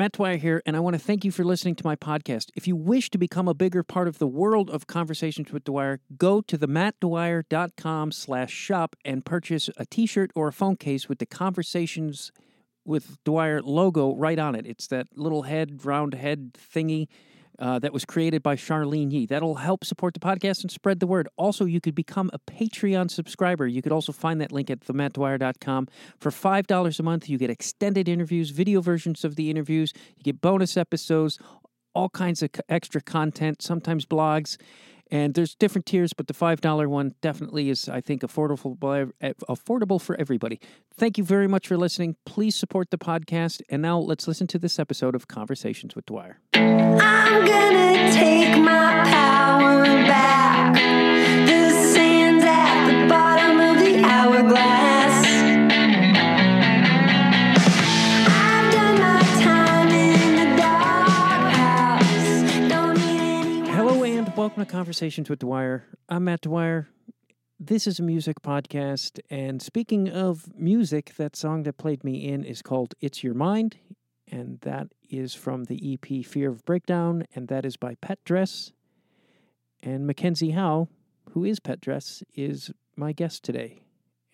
Matt Dwyer here, and I want to thank you for listening to my podcast. If you wish to become a bigger part of the world of Conversations with Dwyer, go to themattdwyer.com slash shop and purchase a t-shirt or a phone case with the Conversations with Dwyer logo right on it. It's that little head, round head thingy uh, that was created by Charlene Yee. That'll help support the podcast and spread the word. Also, you could become a Patreon subscriber. You could also find that link at themattdwyer.com. For $5 a month, you get extended interviews, video versions of the interviews, you get bonus episodes, all kinds of extra content, sometimes blogs. And there's different tiers, but the $5 one definitely is, I think, affordable, affordable for everybody. Thank you very much for listening. Please support the podcast. And now let's listen to this episode of Conversations with Dwyer. I'm gonna take my power back. Welcome to Conversations with Dwyer. I'm Matt Dwyer. This is a music podcast, and speaking of music, that song that played me in is called It's Your Mind, and that is from the EP Fear of Breakdown, and that is by Pet Dress. And Mackenzie Howe, who is Pet Dress, is my guest today,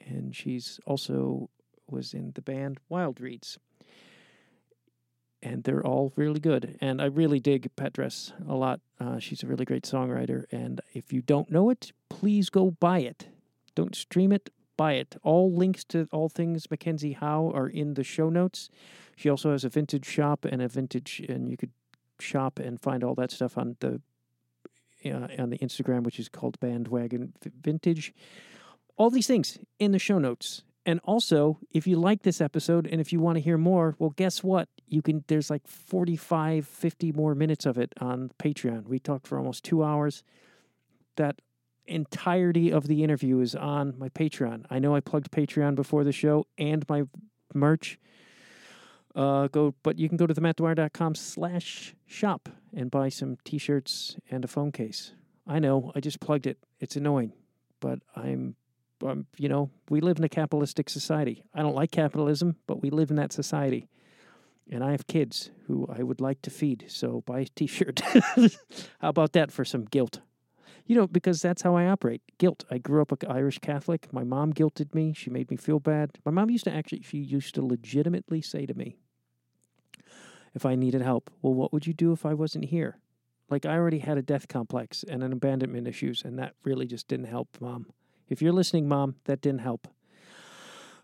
and she's also was in the band Wild Reeds and they're all really good. And I really dig Pet Dress a lot. Uh, she's a really great songwriter. And if you don't know it, please go buy it. Don't stream it, buy it. All links to all things Mackenzie Howe are in the show notes. She also has a vintage shop and a vintage, and you could shop and find all that stuff on the uh, on the Instagram, which is called Bandwagon Vintage. All these things in the show notes. And also, if you like this episode and if you want to hear more, well, guess what? You can, there's like 45, 50 more minutes of it on Patreon. We talked for almost two hours. That entirety of the interview is on my Patreon. I know I plugged Patreon before the show and my merch. Uh, go, but you can go to themattdwyer.com slash shop and buy some t-shirts and a phone case. I know, I just plugged it. It's annoying, but I'm um, you know, we live in a capitalistic society. I don't like capitalism, but we live in that society. And I have kids who I would like to feed, so buy a t shirt. how about that for some guilt? You know, because that's how I operate. Guilt. I grew up an Irish Catholic. My mom guilted me. She made me feel bad. My mom used to actually, she used to legitimately say to me, if I needed help, well, what would you do if I wasn't here? Like, I already had a death complex and an abandonment issues, and that really just didn't help, mom. If you're listening, Mom, that didn't help.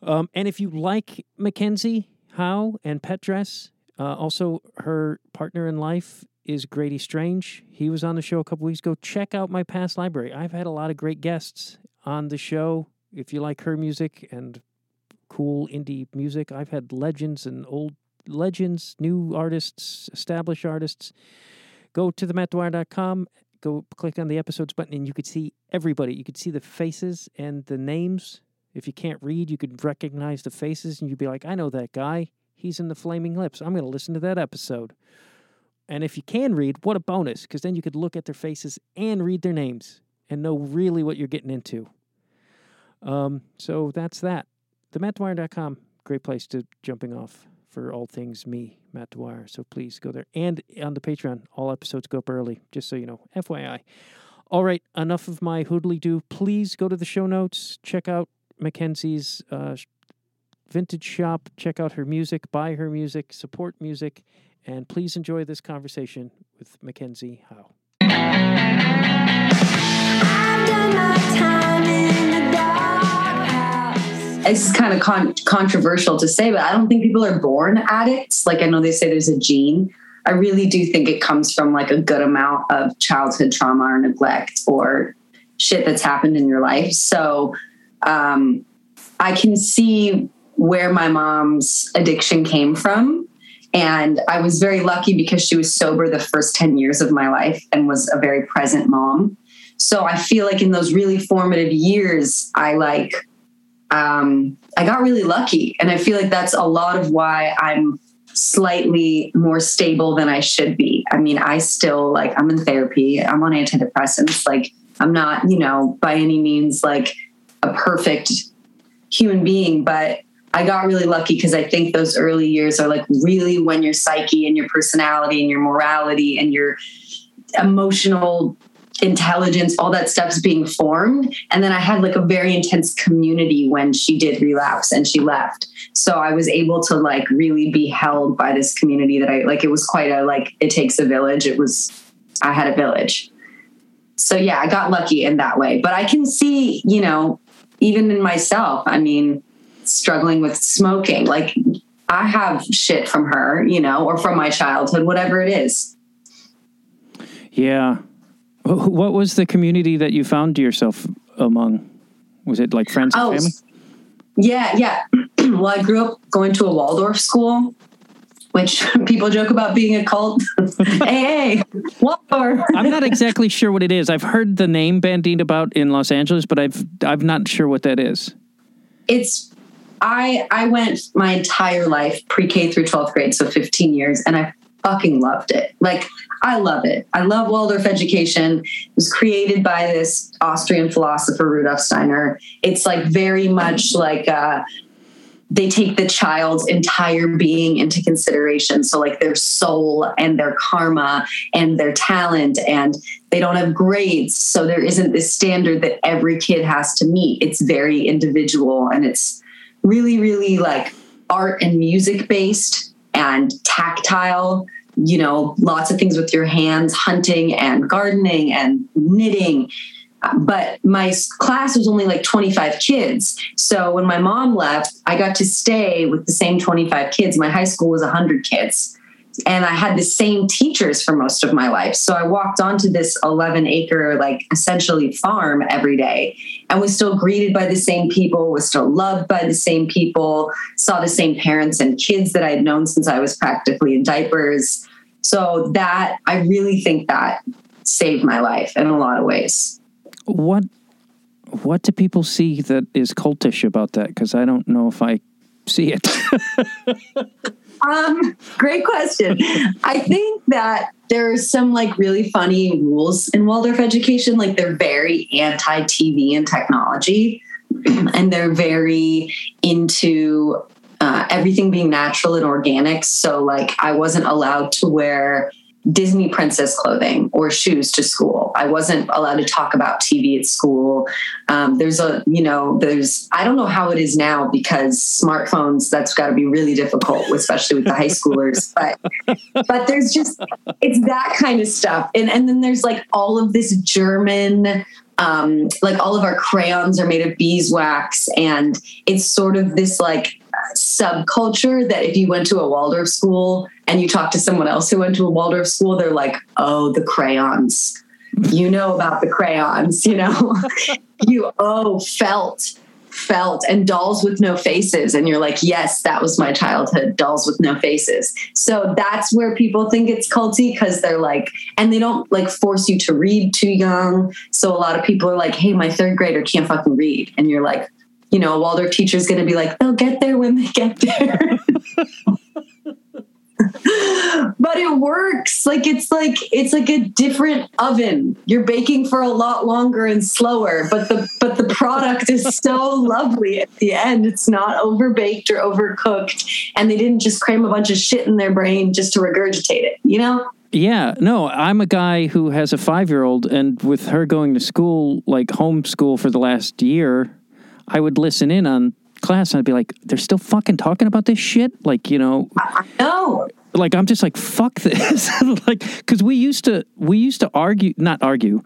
Um, and if you like Mackenzie Howe and Pet Dress, uh, also her partner in life is Grady Strange. He was on the show a couple weeks ago. Check out my past library. I've had a lot of great guests on the show. If you like her music and cool indie music, I've had legends and old legends, new artists, established artists. Go to themattdwyer.com go click on the episodes button and you could see everybody. You could see the faces and the names. If you can't read, you could recognize the faces and you'd be like, I know that guy. He's in the Flaming Lips. I'm going to listen to that episode. And if you can read, what a bonus, because then you could look at their faces and read their names and know really what you're getting into. Um, so that's that. TheMattDwyer.com, great place to jumping off for all things me, Matt Dwyer. So please go there. And on the Patreon, all episodes go up early, just so you know. FYI. All right, enough of my hoodly do. Please go to the show notes, check out Mackenzie's uh, vintage shop, check out her music, buy her music, support music, and please enjoy this conversation with Mackenzie Howe. it's kind of con- controversial to say, but I don't think people are born addicts. Like I know they say there's a gene. I really do think it comes from like a good amount of childhood trauma or neglect or shit that's happened in your life. So um, I can see where my mom's addiction came from. And I was very lucky because she was sober the first 10 years of my life and was a very present mom. So I feel like in those really formative years, I like um, I got really lucky. And I feel like that's a lot of why I'm slightly more stable than I should be. I mean, I still like, I'm in therapy, I'm on antidepressants. Like, I'm not, you know, by any means like a perfect human being, but I got really lucky because I think those early years are like really when your psyche and your personality and your morality and your emotional intelligence, all that stuff's being formed. And then I had like a very intense community when she did relapse and she left. So I was able to like really be held by this community that I like. It was quite a like, it takes a village. It was, I had a village. So yeah, I got lucky in that way. But I can see, you know, even in myself, I mean, struggling with smoking, like I have shit from her, you know, or from my childhood, whatever it is. Yeah. What was the community that you found yourself among? Was it like friends and Oh, family? Yeah, yeah. well, I grew up going to a Waldorf school, which people joke about being a cult. hey, hey, Waldorf. I'm not exactly sure what it is. I've heard the name bandied about in Los Angeles, but I've I'm not sure what that is. It's I I went my entire life pre-K through 12th grade, so 15 years, and I fucking loved it. Like I love it. I love Waldorf education. It was created by this Austrian philosopher Rudolf Steiner. It's like very much like uh they take the child's entire being into consideration. So, like their soul and their karma and their talent, and they don't have grades. So, there isn't this standard that every kid has to meet. It's very individual and it's really, really like art and music based and tactile. You know, lots of things with your hands, hunting and gardening and knitting but my class was only like 25 kids. So when my mom left, I got to stay with the same 25 kids. My high school was 100 kids. And I had the same teachers for most of my life. So I walked onto this 11 acre, like essentially farm every day and was still greeted by the same people, was still loved by the same people, saw the same parents and kids that I had known since I was practically in diapers. So that I really think that saved my life in a lot of ways. What what do people see that is cultish about that? Because I don't know if I see it. Um, great question. I think that there's some like really funny rules in Waldorf education. Like they're very anti TV and technology, and they're very into uh, everything being natural and organic. So, like, I wasn't allowed to wear Disney princess clothing or shoes to school. I wasn't allowed to talk about TV at school. Um, there's a, you know, there's, I don't know how it is now because smartphones, that's got to be really difficult, especially with the high schoolers. But, but there's just, it's that kind of stuff. And, and then there's like all of this German, um, like all of our crayons are made of beeswax. And it's sort of this like subculture that if you went to a Waldorf school and you talk to someone else who went to a Waldorf school, they're like, oh, the crayons. You know about the crayons, you know? you, oh, felt, felt, and dolls with no faces. And you're like, yes, that was my childhood, dolls with no faces. So that's where people think it's culty because they're like, and they don't like force you to read too young. So a lot of people are like, hey, my third grader can't fucking read. And you're like, you know, a Waldorf teacher is going to be like, they'll get there when they get there. but it works. Like it's like it's like a different oven. You're baking for a lot longer and slower, but the but the product is so lovely at the end. It's not overbaked or overcooked, and they didn't just cram a bunch of shit in their brain just to regurgitate it. You know? Yeah, no, I'm a guy who has a five year old, and with her going to school, like homeschool for the last year, I would listen in on class and I'd be like, they're still fucking talking about this shit? Like, you know, I know. like I'm just like, fuck this. like, cause we used to, we used to argue, not argue,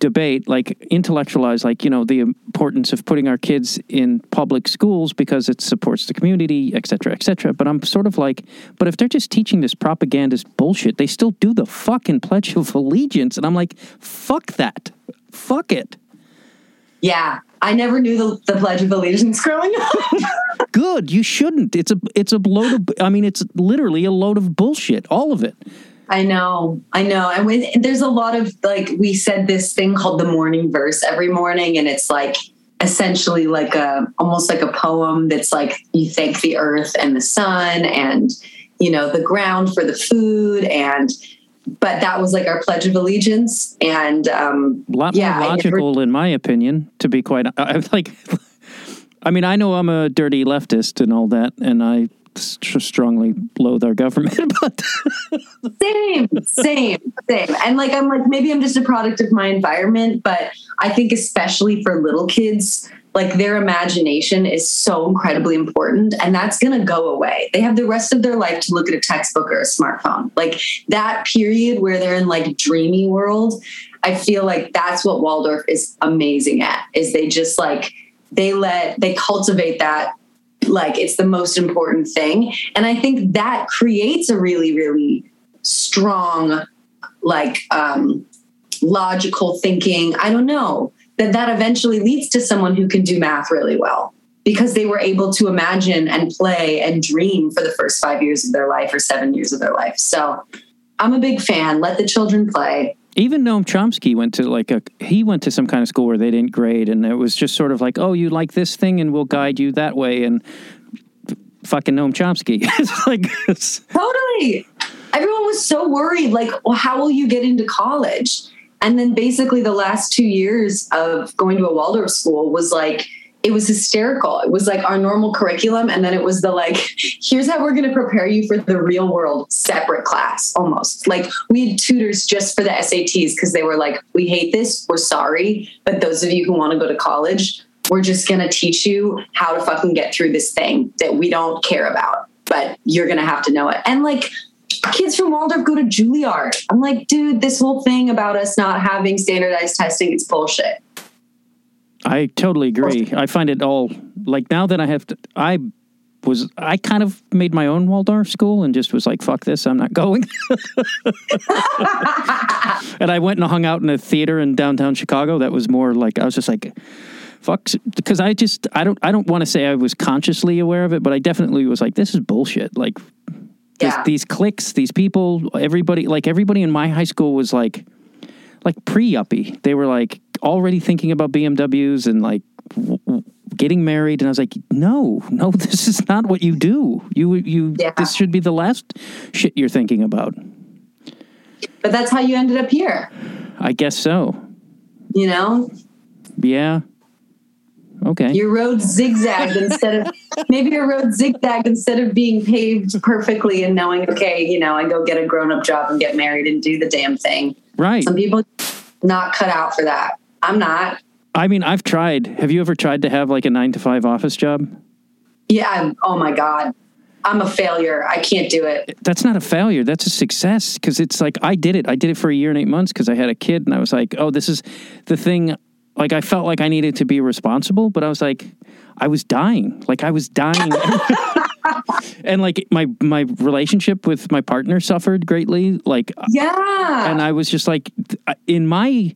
debate, like intellectualize, like, you know, the importance of putting our kids in public schools because it supports the community, et cetera, et cetera. But I'm sort of like, but if they're just teaching this propagandist bullshit, they still do the fucking Pledge of Allegiance. And I'm like, fuck that. Fuck it. Yeah. I never knew the, the Pledge of Allegiance growing up. Good. You shouldn't. It's a it's a load of I mean it's literally a load of bullshit. All of it. I know, I know. And there's a lot of like, we said this thing called the morning verse every morning, and it's like essentially like a almost like a poem that's like you thank the earth and the sun and you know the ground for the food and but that was like our pledge of allegiance and um A lot Yeah, more never- logical in my opinion, to be quite I, I like I mean, I know I'm a dirty leftist and all that, and I strongly loathe our government, but same, same, same. And like, I'm like, maybe I'm just a product of my environment, but I think especially for little kids, like their imagination is so incredibly important and that's going to go away. They have the rest of their life to look at a textbook or a smartphone. Like that period where they're in like dreamy world, I feel like that's what Waldorf is amazing at. Is they just like they let they cultivate that like it's the most important thing and I think that creates a really really strong like um logical thinking. I don't know that that eventually leads to someone who can do math really well because they were able to imagine and play and dream for the first five years of their life or seven years of their life. So I'm a big fan. Let the children play. Even Noam Chomsky went to like a he went to some kind of school where they didn't grade, and it was just sort of like, oh, you like this thing, and we'll guide you that way. And fucking Noam Chomsky, it's like it's, totally. Everyone was so worried, like, well, how will you get into college? And then basically the last two years of going to a Waldorf school was like, it was hysterical. It was like our normal curriculum. And then it was the like, here's how we're going to prepare you for the real world separate class almost. Like we had tutors just for the SATs because they were like, we hate this. We're sorry. But those of you who want to go to college, we're just going to teach you how to fucking get through this thing that we don't care about, but you're going to have to know it. And like, kids from Waldorf go to Juilliard. I'm like, dude, this whole thing about us not having standardized testing, it's bullshit. I totally agree. I find it all like now that I have to, I was, I kind of made my own Waldorf school and just was like, fuck this, I'm not going. and I went and hung out in a theater in downtown Chicago that was more like, I was just like, fuck, because I just, I don't, I don't want to say I was consciously aware of it, but I definitely was like, this is bullshit. Like, yeah. these cliques, these people, everybody, like everybody in my high school was like, like pre yuppie. They were like already thinking about BMWs and like w- w- getting married. And I was like, no, no, this is not what you do. You, you, yeah. this should be the last shit you're thinking about. But that's how you ended up here. I guess so. You know? Yeah. Okay. Your road zigzagged instead of maybe your road zigzagged instead of being paved perfectly and knowing, okay, you know, I go get a grown up job and get married and do the damn thing. Right. Some people not cut out for that. I'm not. I mean, I've tried. Have you ever tried to have like a nine to five office job? Yeah. I'm, oh my God. I'm a failure. I can't do it. That's not a failure. That's a success because it's like I did it. I did it for a year and eight months because I had a kid and I was like, oh, this is the thing like I felt like I needed to be responsible, but I was like, I was dying. Like I was dying. and like my my relationship with my partner suffered greatly. Like yeah, and I was just like, in my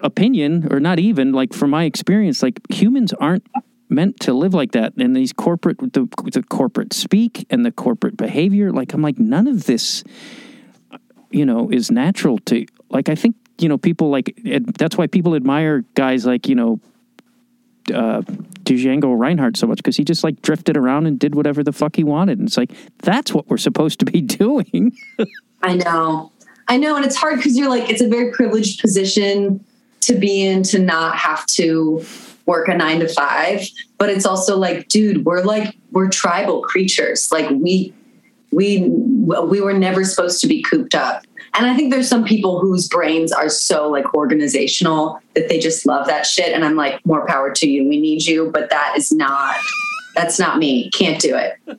opinion, or not even like from my experience, like humans aren't meant to live like that. And these corporate the the corporate speak and the corporate behavior, like I'm like none of this, you know, is natural to. Like I think you know, people like that's why people admire guys like you know uh, Django Reinhardt so much because he just like drifted around and did whatever the fuck he wanted. And it's like that's what we're supposed to be doing. I know, I know, and it's hard because you're like it's a very privileged position to be in to not have to work a nine to five, but it's also like, dude, we're like we're tribal creatures. Like we we we were never supposed to be cooped up and I think there's some people whose brains are so like organizational that they just love that shit. And I'm like, more power to you. We need you. But that is not, that's not me. Can't do it.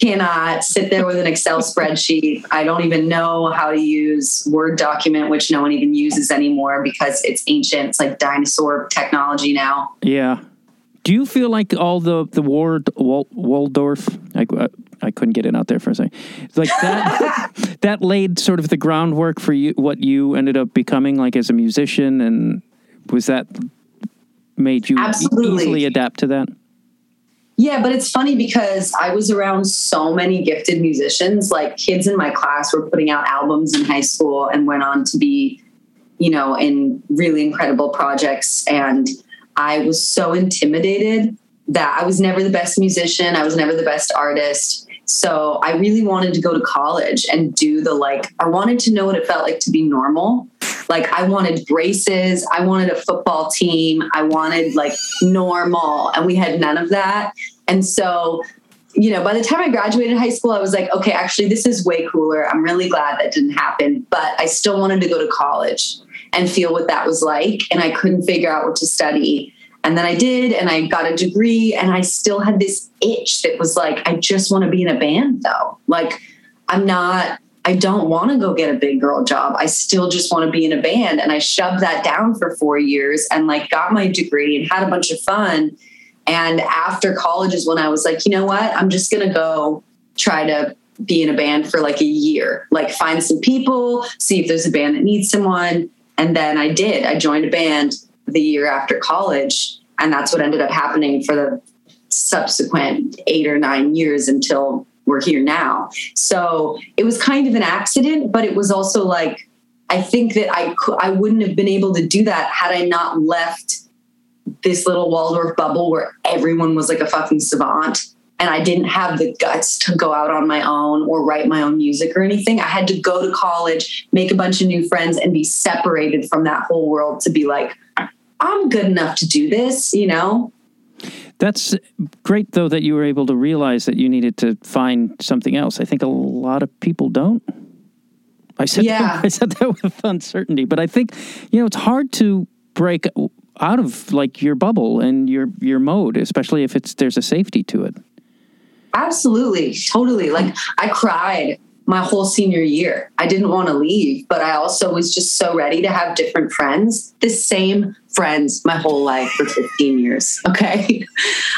Cannot sit there with an Excel spreadsheet. I don't even know how to use Word document, which no one even uses anymore because it's ancient. It's like dinosaur technology now. Yeah. Do you feel like all the the Ward Waldorf? I, uh, I couldn't get it out there for a second. Like that, that laid sort of the groundwork for you, what you ended up becoming like as a musician, and was that made you Absolutely. easily adapt to that? Yeah, but it's funny because I was around so many gifted musicians. Like kids in my class were putting out albums in high school and went on to be, you know, in really incredible projects. And I was so intimidated that I was never the best musician. I was never the best artist. So I really wanted to go to college and do the like, I wanted to know what it felt like to be normal. Like I wanted braces, I wanted a football team, I wanted like normal, and we had none of that. And so, you know, by the time I graduated high school, I was like, okay, actually, this is way cooler. I'm really glad that didn't happen, but I still wanted to go to college and feel what that was like. And I couldn't figure out what to study. And then I did, and I got a degree, and I still had this itch that was like, I just want to be in a band though. Like, I'm not, I don't want to go get a big girl job. I still just want to be in a band. And I shoved that down for four years and like got my degree and had a bunch of fun. And after college is when I was like, you know what? I'm just going to go try to be in a band for like a year, like find some people, see if there's a band that needs someone. And then I did. I joined a band the year after college. And that's what ended up happening for the subsequent eight or nine years until we're here now. So it was kind of an accident, but it was also like, I think that I could, I wouldn't have been able to do that had I not left this little Waldorf bubble where everyone was like a fucking savant and I didn't have the guts to go out on my own or write my own music or anything. I had to go to college, make a bunch of new friends, and be separated from that whole world to be like, I'm good enough to do this, you know? That's great, though, that you were able to realize that you needed to find something else. I think a lot of people don't. I said, yeah. that, I said that with uncertainty, but I think, you know, it's hard to break out of like your bubble and your your mode, especially if it's there's a safety to it. Absolutely, totally. Like I cried my whole senior year. I didn't want to leave, but I also was just so ready to have different friends, the same friends my whole life for 15 years. Okay.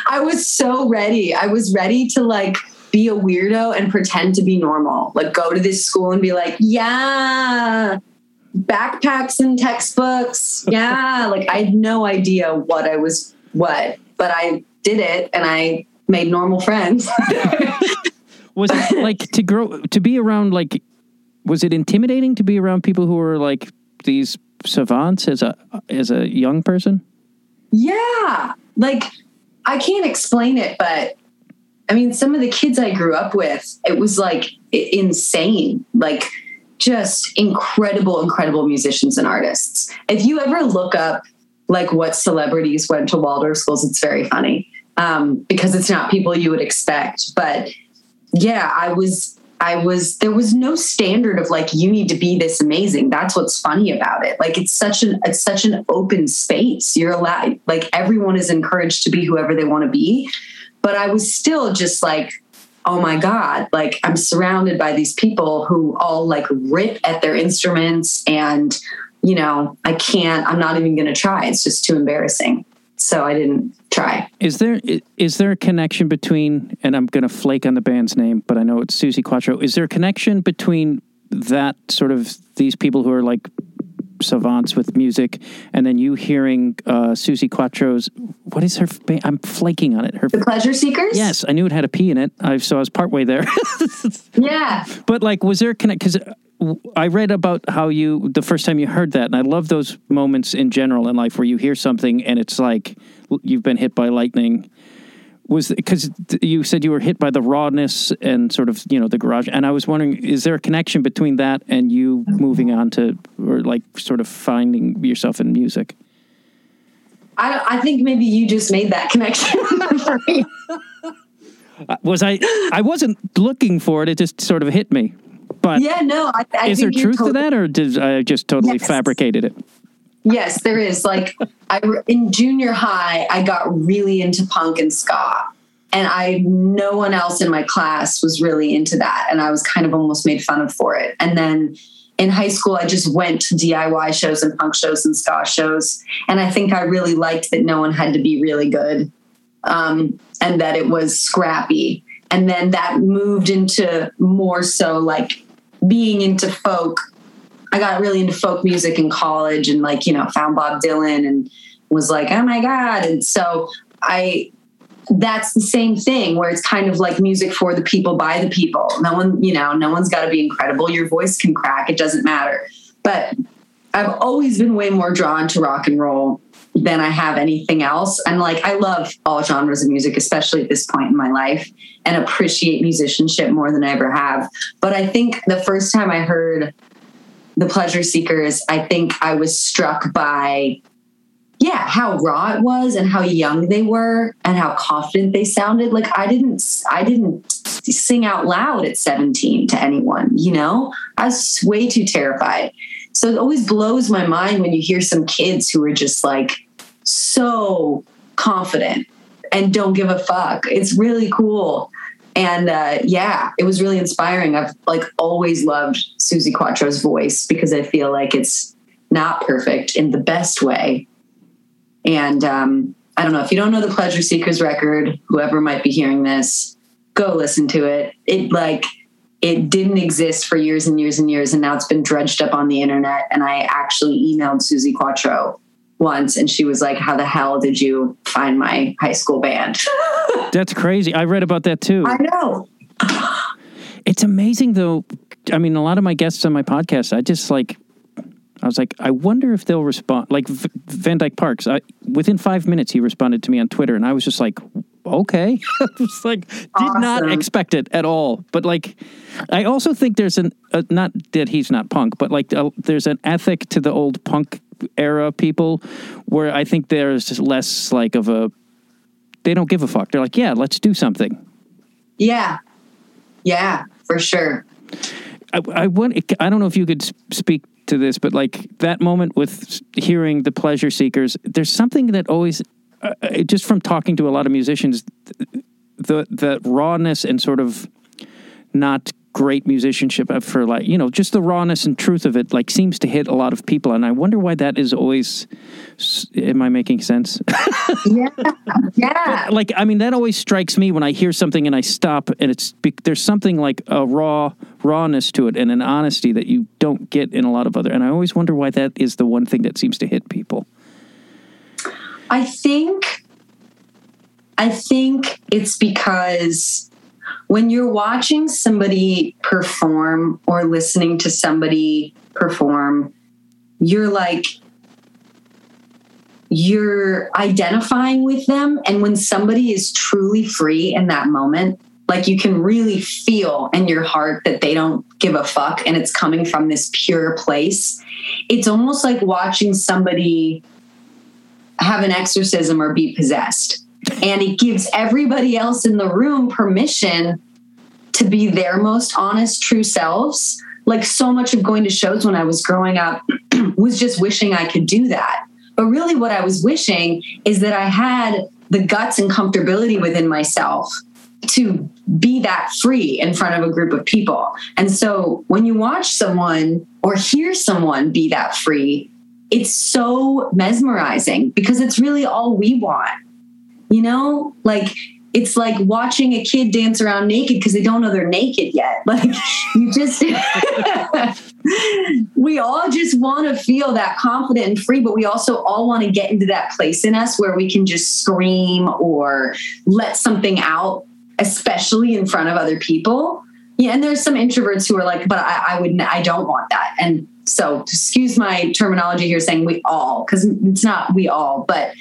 I was so ready. I was ready to like be a weirdo and pretend to be normal. Like go to this school and be like, yeah, backpacks and textbooks. Yeah. like I had no idea what I was, what, but I did it and I made normal friends. was it like to grow to be around like was it intimidating to be around people who were like these savants as a as a young person? Yeah. Like I can't explain it, but I mean some of the kids I grew up with, it was like insane. Like just incredible incredible musicians and artists. If you ever look up like what celebrities went to Waldorf schools, it's very funny. Um, because it's not people you would expect, but yeah, I was I was there was no standard of like you need to be this amazing. That's what's funny about it. Like it's such an it's such an open space. You're allowed like everyone is encouraged to be whoever they want to be. But I was still just like oh my god like i'm surrounded by these people who all like rip at their instruments and you know i can't i'm not even going to try it's just too embarrassing so i didn't try. Is there is there a connection between and I'm going to flake on the band's name, but I know it's Suzi Quatro. Is there a connection between that sort of these people who are like savants with music, and then you hearing uh, Suzi Quatro's what is her? I'm flaking on it. Her the Pleasure Seekers. Yes, I knew it had a P in it. I so I was partway there. yeah, but like, was there a connect? Because I read about how you the first time you heard that, and I love those moments in general in life where you hear something and it's like you've been hit by lightning. Was because you said you were hit by the rawness and sort of you know the garage, and I was wondering, is there a connection between that and you moving on to or like sort of finding yourself in music? I, I think maybe you just made that connection for me. Uh, was I? I wasn't looking for it. It just sort of hit me. But yeah, no. I, I is there truth totally, to that, or did I just totally yes. fabricated it? Yes, there is. Like I in junior high, I got really into punk and ska. And I no one else in my class was really into that. And I was kind of almost made fun of for it. And then in high school, I just went to DIY shows and punk shows and ska shows. And I think I really liked that no one had to be really good um, and that it was scrappy. And then that moved into more so like being into folk I got really into folk music in college and like, you know, found Bob Dylan and was like, oh my God. And so I, that's the same thing where it's kind of like music for the people by the people. No one, you know, no one's got to be incredible. Your voice can crack, it doesn't matter. But I've always been way more drawn to rock and roll than I have anything else. I'm like, I love all genres of music, especially at this point in my life, and appreciate musicianship more than I ever have. But I think the first time I heard the pleasure seekers, I think I was struck by yeah, how raw it was and how young they were and how confident they sounded. Like I didn't I didn't sing out loud at 17 to anyone, you know? I was way too terrified. So it always blows my mind when you hear some kids who are just like so confident and don't give a fuck. It's really cool. And uh, yeah, it was really inspiring. I've like always loved Suzi Quatro's voice because I feel like it's not perfect in the best way. And um, I don't know if you don't know the Pleasure Seekers record, whoever might be hearing this, go listen to it. It like it didn't exist for years and years and years, and now it's been dredged up on the internet. And I actually emailed Suzi Quatro once, and she was like, "How the hell did you find my high school band?" That's crazy. I read about that too. I know. It's amazing though. I mean, a lot of my guests on my podcast, I just like I was like, I wonder if they'll respond. Like v- Van Dyke Parks, I, within five minutes, he responded to me on Twitter, and I was just like, okay. I was like, did awesome. not expect it at all. But like, I also think there's an, uh, not that he's not punk, but like, uh, there's an ethic to the old punk era people where I think there's less like of a, they don't give a fuck. They're like, yeah, let's do something. Yeah. Yeah, for sure. I, I want. I don't know if you could speak to this, but like that moment with hearing the pleasure seekers, there's something that always, uh, uh, just from talking to a lot of musicians, the the rawness and sort of not great musicianship for like you know just the rawness and truth of it like seems to hit a lot of people and i wonder why that is always am i making sense? Yeah. Yeah. like i mean that always strikes me when i hear something and i stop and it's there's something like a raw rawness to it and an honesty that you don't get in a lot of other and i always wonder why that is the one thing that seems to hit people. I think i think it's because when you're watching somebody perform or listening to somebody perform, you're like, you're identifying with them. And when somebody is truly free in that moment, like you can really feel in your heart that they don't give a fuck and it's coming from this pure place. It's almost like watching somebody have an exorcism or be possessed and it gives everybody else in the room permission to be their most honest, true selves. Like so much of going to shows when I was growing up was just wishing I could do that. But really, what I was wishing is that I had the guts and comfortability within myself to be that free in front of a group of people. And so when you watch someone or hear someone be that free, it's so mesmerizing because it's really all we want you know like it's like watching a kid dance around naked because they don't know they're naked yet. Like you just, we all just want to feel that confident and free, but we also all want to get into that place in us where we can just scream or let something out, especially in front of other people. Yeah, and there's some introverts who are like, but I, I would, I don't want that. And so, excuse my terminology here, saying we all, because it's not we all, but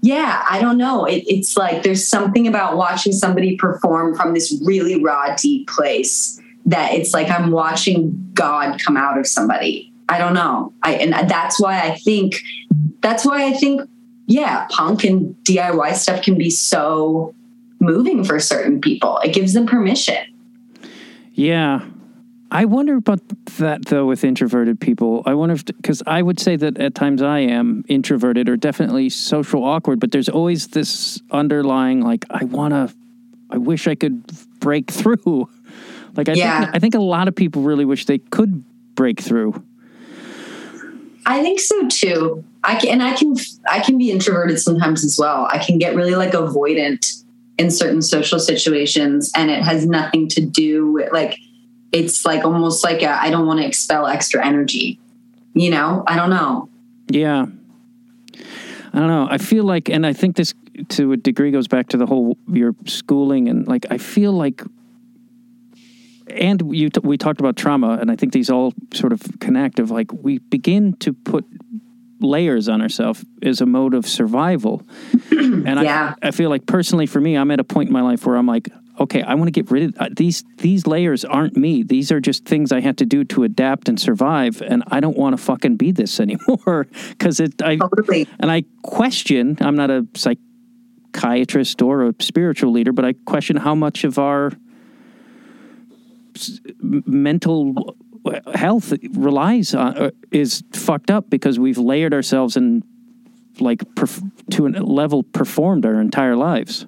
yeah, I don't know. It, it's like there's something about watching somebody perform from this really raw, deep place that it's like I'm watching God come out of somebody. I don't know. I and that's why I think that's why I think yeah, punk and DIY stuff can be so moving for certain people. It gives them permission. Yeah, I wonder about that though with introverted people. I wonder if because I would say that at times I am introverted or definitely social awkward, but there's always this underlying like I want to I wish I could break through. Like I yeah. think I think a lot of people really wish they could break through. I think so too. I can and I can I can be introverted sometimes as well. I can get really like avoidant in certain social situations and it has nothing to do with like it's like almost like I don't want to expel extra energy. You know, I don't know. Yeah. I don't know. I feel like, and I think this to a degree goes back to the whole your schooling and like I feel like, and you t- we talked about trauma, and I think these all sort of connect. Of like we begin to put layers on ourselves as a mode of survival, and yeah. I I feel like personally for me, I'm at a point in my life where I'm like okay, I want to get rid of uh, these. These layers aren't me. These are just things I had to do to adapt and survive, and I don't want to fucking be this anymore because it. I Totally. and I question. I'm not a psychiatrist or a spiritual leader, but I question how much of our mental health relies on uh, is fucked up because we've layered ourselves and like perf- to a level performed our entire lives.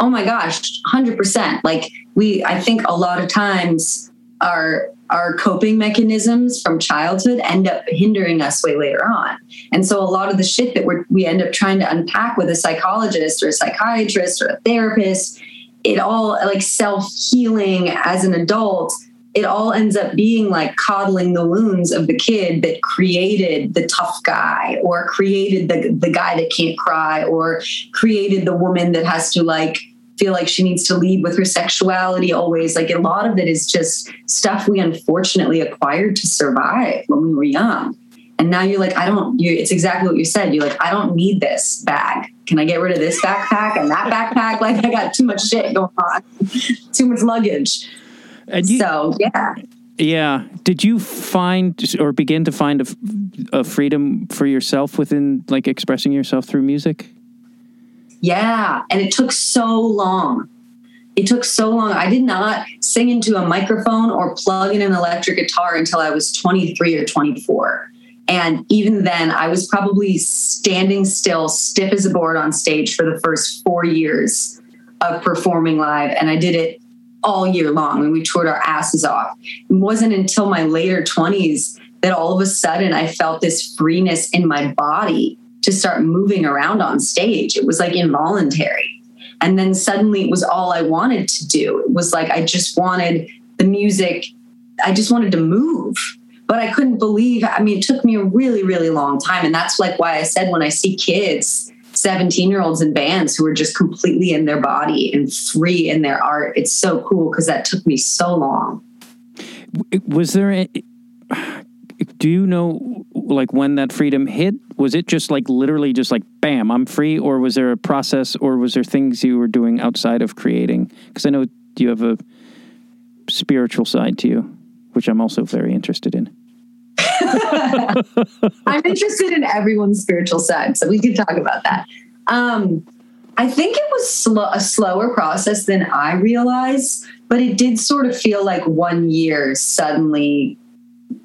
Oh my gosh, 100%. Like we I think a lot of times our our coping mechanisms from childhood end up hindering us way later on. And so a lot of the shit that we we end up trying to unpack with a psychologist or a psychiatrist or a therapist, it all like self-healing as an adult it all ends up being like coddling the wounds of the kid that created the tough guy or created the, the guy that can't cry or created the woman that has to like feel like she needs to lead with her sexuality always. Like a lot of it is just stuff we unfortunately acquired to survive when we were young. And now you're like i don't you it's exactly what you said. You're like i don't need this bag. Can i get rid of this backpack and that backpack? Like i got too much shit going on too much luggage. And you, so yeah. Yeah, did you find or begin to find a, a freedom for yourself within like expressing yourself through music? Yeah. And it took so long. It took so long. I did not sing into a microphone or plug in an electric guitar until I was 23 or 24. And even then, I was probably standing still, stiff as a board on stage for the first four years of performing live. And I did it all year long and we toured our asses off. It wasn't until my later 20s that all of a sudden I felt this freeness in my body to start moving around on stage. It was like involuntary. And then suddenly it was all I wanted to do. It was like I just wanted the music, I just wanted to move. But I couldn't believe, I mean, it took me a really, really long time. And that's like why I said when I see kids, 17 year olds in bands who are just completely in their body and free in their art, it's so cool because that took me so long. Was there a, do you know like when that freedom hit? Was it just like literally just like bam, I'm free or was there a process or was there things you were doing outside of creating? Cuz I know you have a spiritual side to you, which I'm also very interested in. I'm interested in everyone's spiritual side, so we can talk about that. Um, I think it was a slower process than I realized, but it did sort of feel like one year suddenly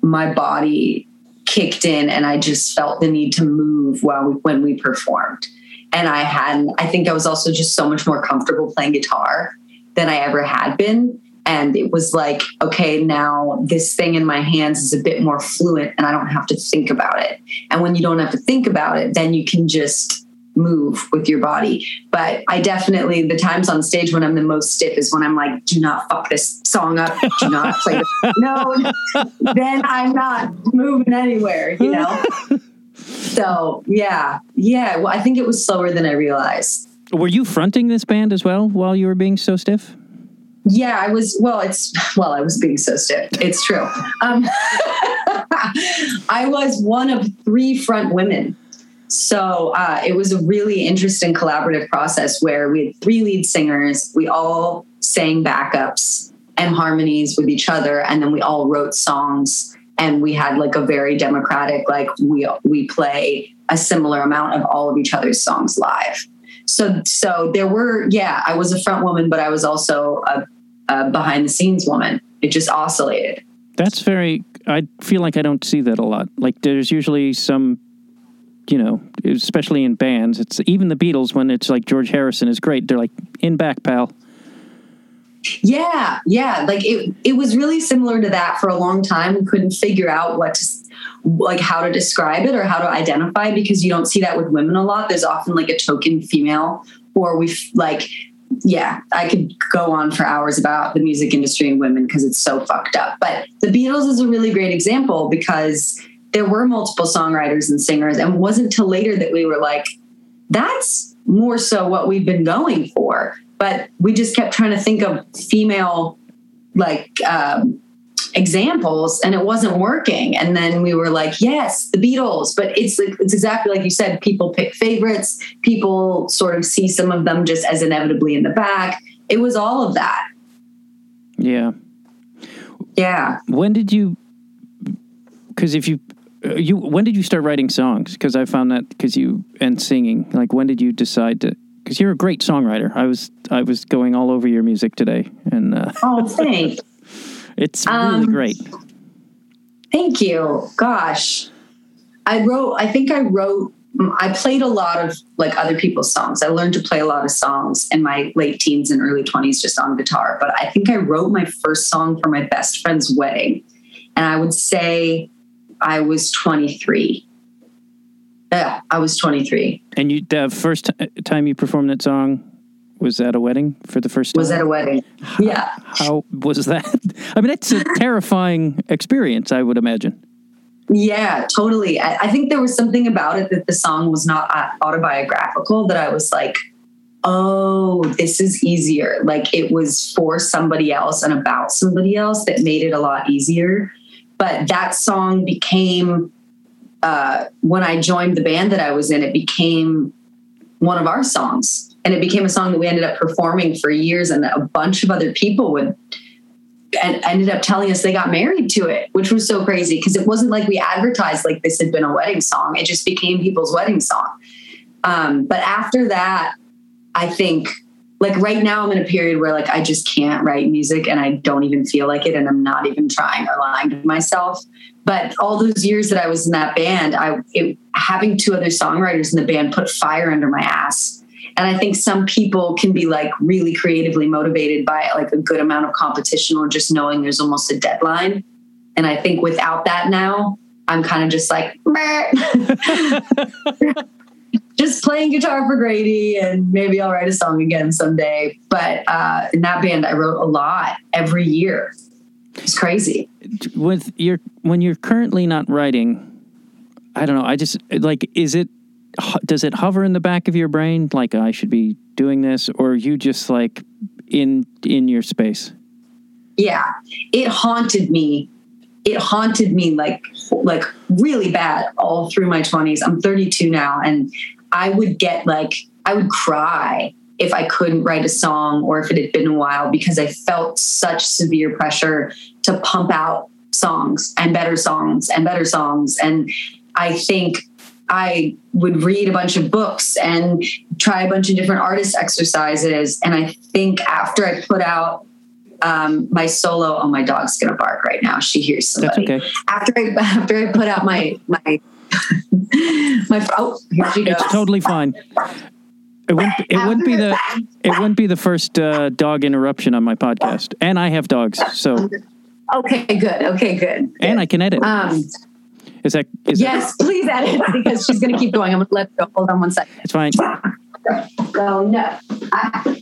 my body kicked in and I just felt the need to move while we, when we performed. And I hadn't, I think I was also just so much more comfortable playing guitar than I ever had been. And it was like, okay, now this thing in my hands is a bit more fluent and I don't have to think about it. And when you don't have to think about it, then you can just move with your body. But I definitely, the times on stage when I'm the most stiff is when I'm like, do not fuck this song up. Do not play this. No, then I'm not moving anywhere, you know? So yeah, yeah. Well, I think it was slower than I realized. Were you fronting this band as well while you were being so stiff? Yeah, I was. Well, it's well, I was being so stiff. It's true. Um, I was one of three front women, so uh, it was a really interesting collaborative process where we had three lead singers. We all sang backups and harmonies with each other, and then we all wrote songs. And we had like a very democratic, like we we play a similar amount of all of each other's songs live. So so there were yeah, I was a front woman, but I was also a, a behind the scenes woman. It just oscillated. That's very. I feel like I don't see that a lot. Like there's usually some, you know, especially in bands. It's even the Beatles when it's like George Harrison is great. They're like in back, pal. Yeah, yeah. Like it it was really similar to that for a long time. We couldn't figure out what to like how to describe it or how to identify because you don't see that with women a lot. There's often like a token female or we like yeah, I could go on for hours about the music industry and women because it's so fucked up. But the Beatles is a really great example because there were multiple songwriters and singers, and it wasn't till later that we were like, that's more so what we've been going for. But we just kept trying to think of female like um, examples, and it wasn't working. And then we were like, yes, the Beatles. But it's like it's exactly like you said. People pick favorites. People sort of see some of them just as inevitably in the back. it was all of that. Yeah. Yeah. When did you? Because if you, you when did you start writing songs? Because I found that because you and singing. Like when did you decide to? Because you're a great songwriter. I was I was going all over your music today, and uh, Oh, thanks. it's really Um, great. Thank you. Gosh. I wrote, I think I wrote, I played a lot of like other people's songs. I learned to play a lot of songs in my late teens and early 20s just on guitar. But I think I wrote my first song for my best friend's wedding. And I would say I was 23. Yeah, I was 23. And you the first t- time you performed that song was at a wedding for the first time. Was at a wedding. Yeah. How was that? I mean, it's a terrifying experience. I would imagine. Yeah, totally. I, I think there was something about it that the song was not uh, autobiographical that I was like, oh, this is easier. Like it was for somebody else and about somebody else that made it a lot easier. But that song became, uh, when I joined the band that I was in, it became one of our songs. And it became a song that we ended up performing for years, and a bunch of other people would and ended up telling us they got married to it, which was so crazy because it wasn't like we advertised like this had been a wedding song. It just became people's wedding song. Um, but after that, I think like right now I'm in a period where like I just can't write music and I don't even feel like it and I'm not even trying or lying to myself. But all those years that I was in that band, I it, having two other songwriters in the band put fire under my ass. And I think some people can be like really creatively motivated by like a good amount of competition or just knowing there's almost a deadline. And I think without that now, I'm kind of just like, just playing guitar for Grady and maybe I'll write a song again someday. But uh, in that band, I wrote a lot every year. It's crazy. With your when you're currently not writing, I don't know. I just like is it does it hover in the back of your brain like I should be doing this, or are you just like in in your space? Yeah, it haunted me. It haunted me like like really bad all through my 20s. I'm 32 now and I would get like I would cry if I couldn't write a song or if it had been a while because I felt such severe pressure to pump out songs and better songs and better songs and I think I would read a bunch of books and try a bunch of different artist exercises and I think after I put out um, my solo. Oh, my dog's gonna bark right now. She hears That's somebody. okay. After I after I put out my my my oh here she goes. It's totally fine. It wouldn't. It wouldn't be the. It wouldn't be the first uh, dog interruption on my podcast. And I have dogs, so Okay, good. Okay, good. and I can edit. Um, Is that? Is that- yes, please edit because she's gonna keep going. I'm gonna let her go. Hold on one second. it's fine. Oh no. I-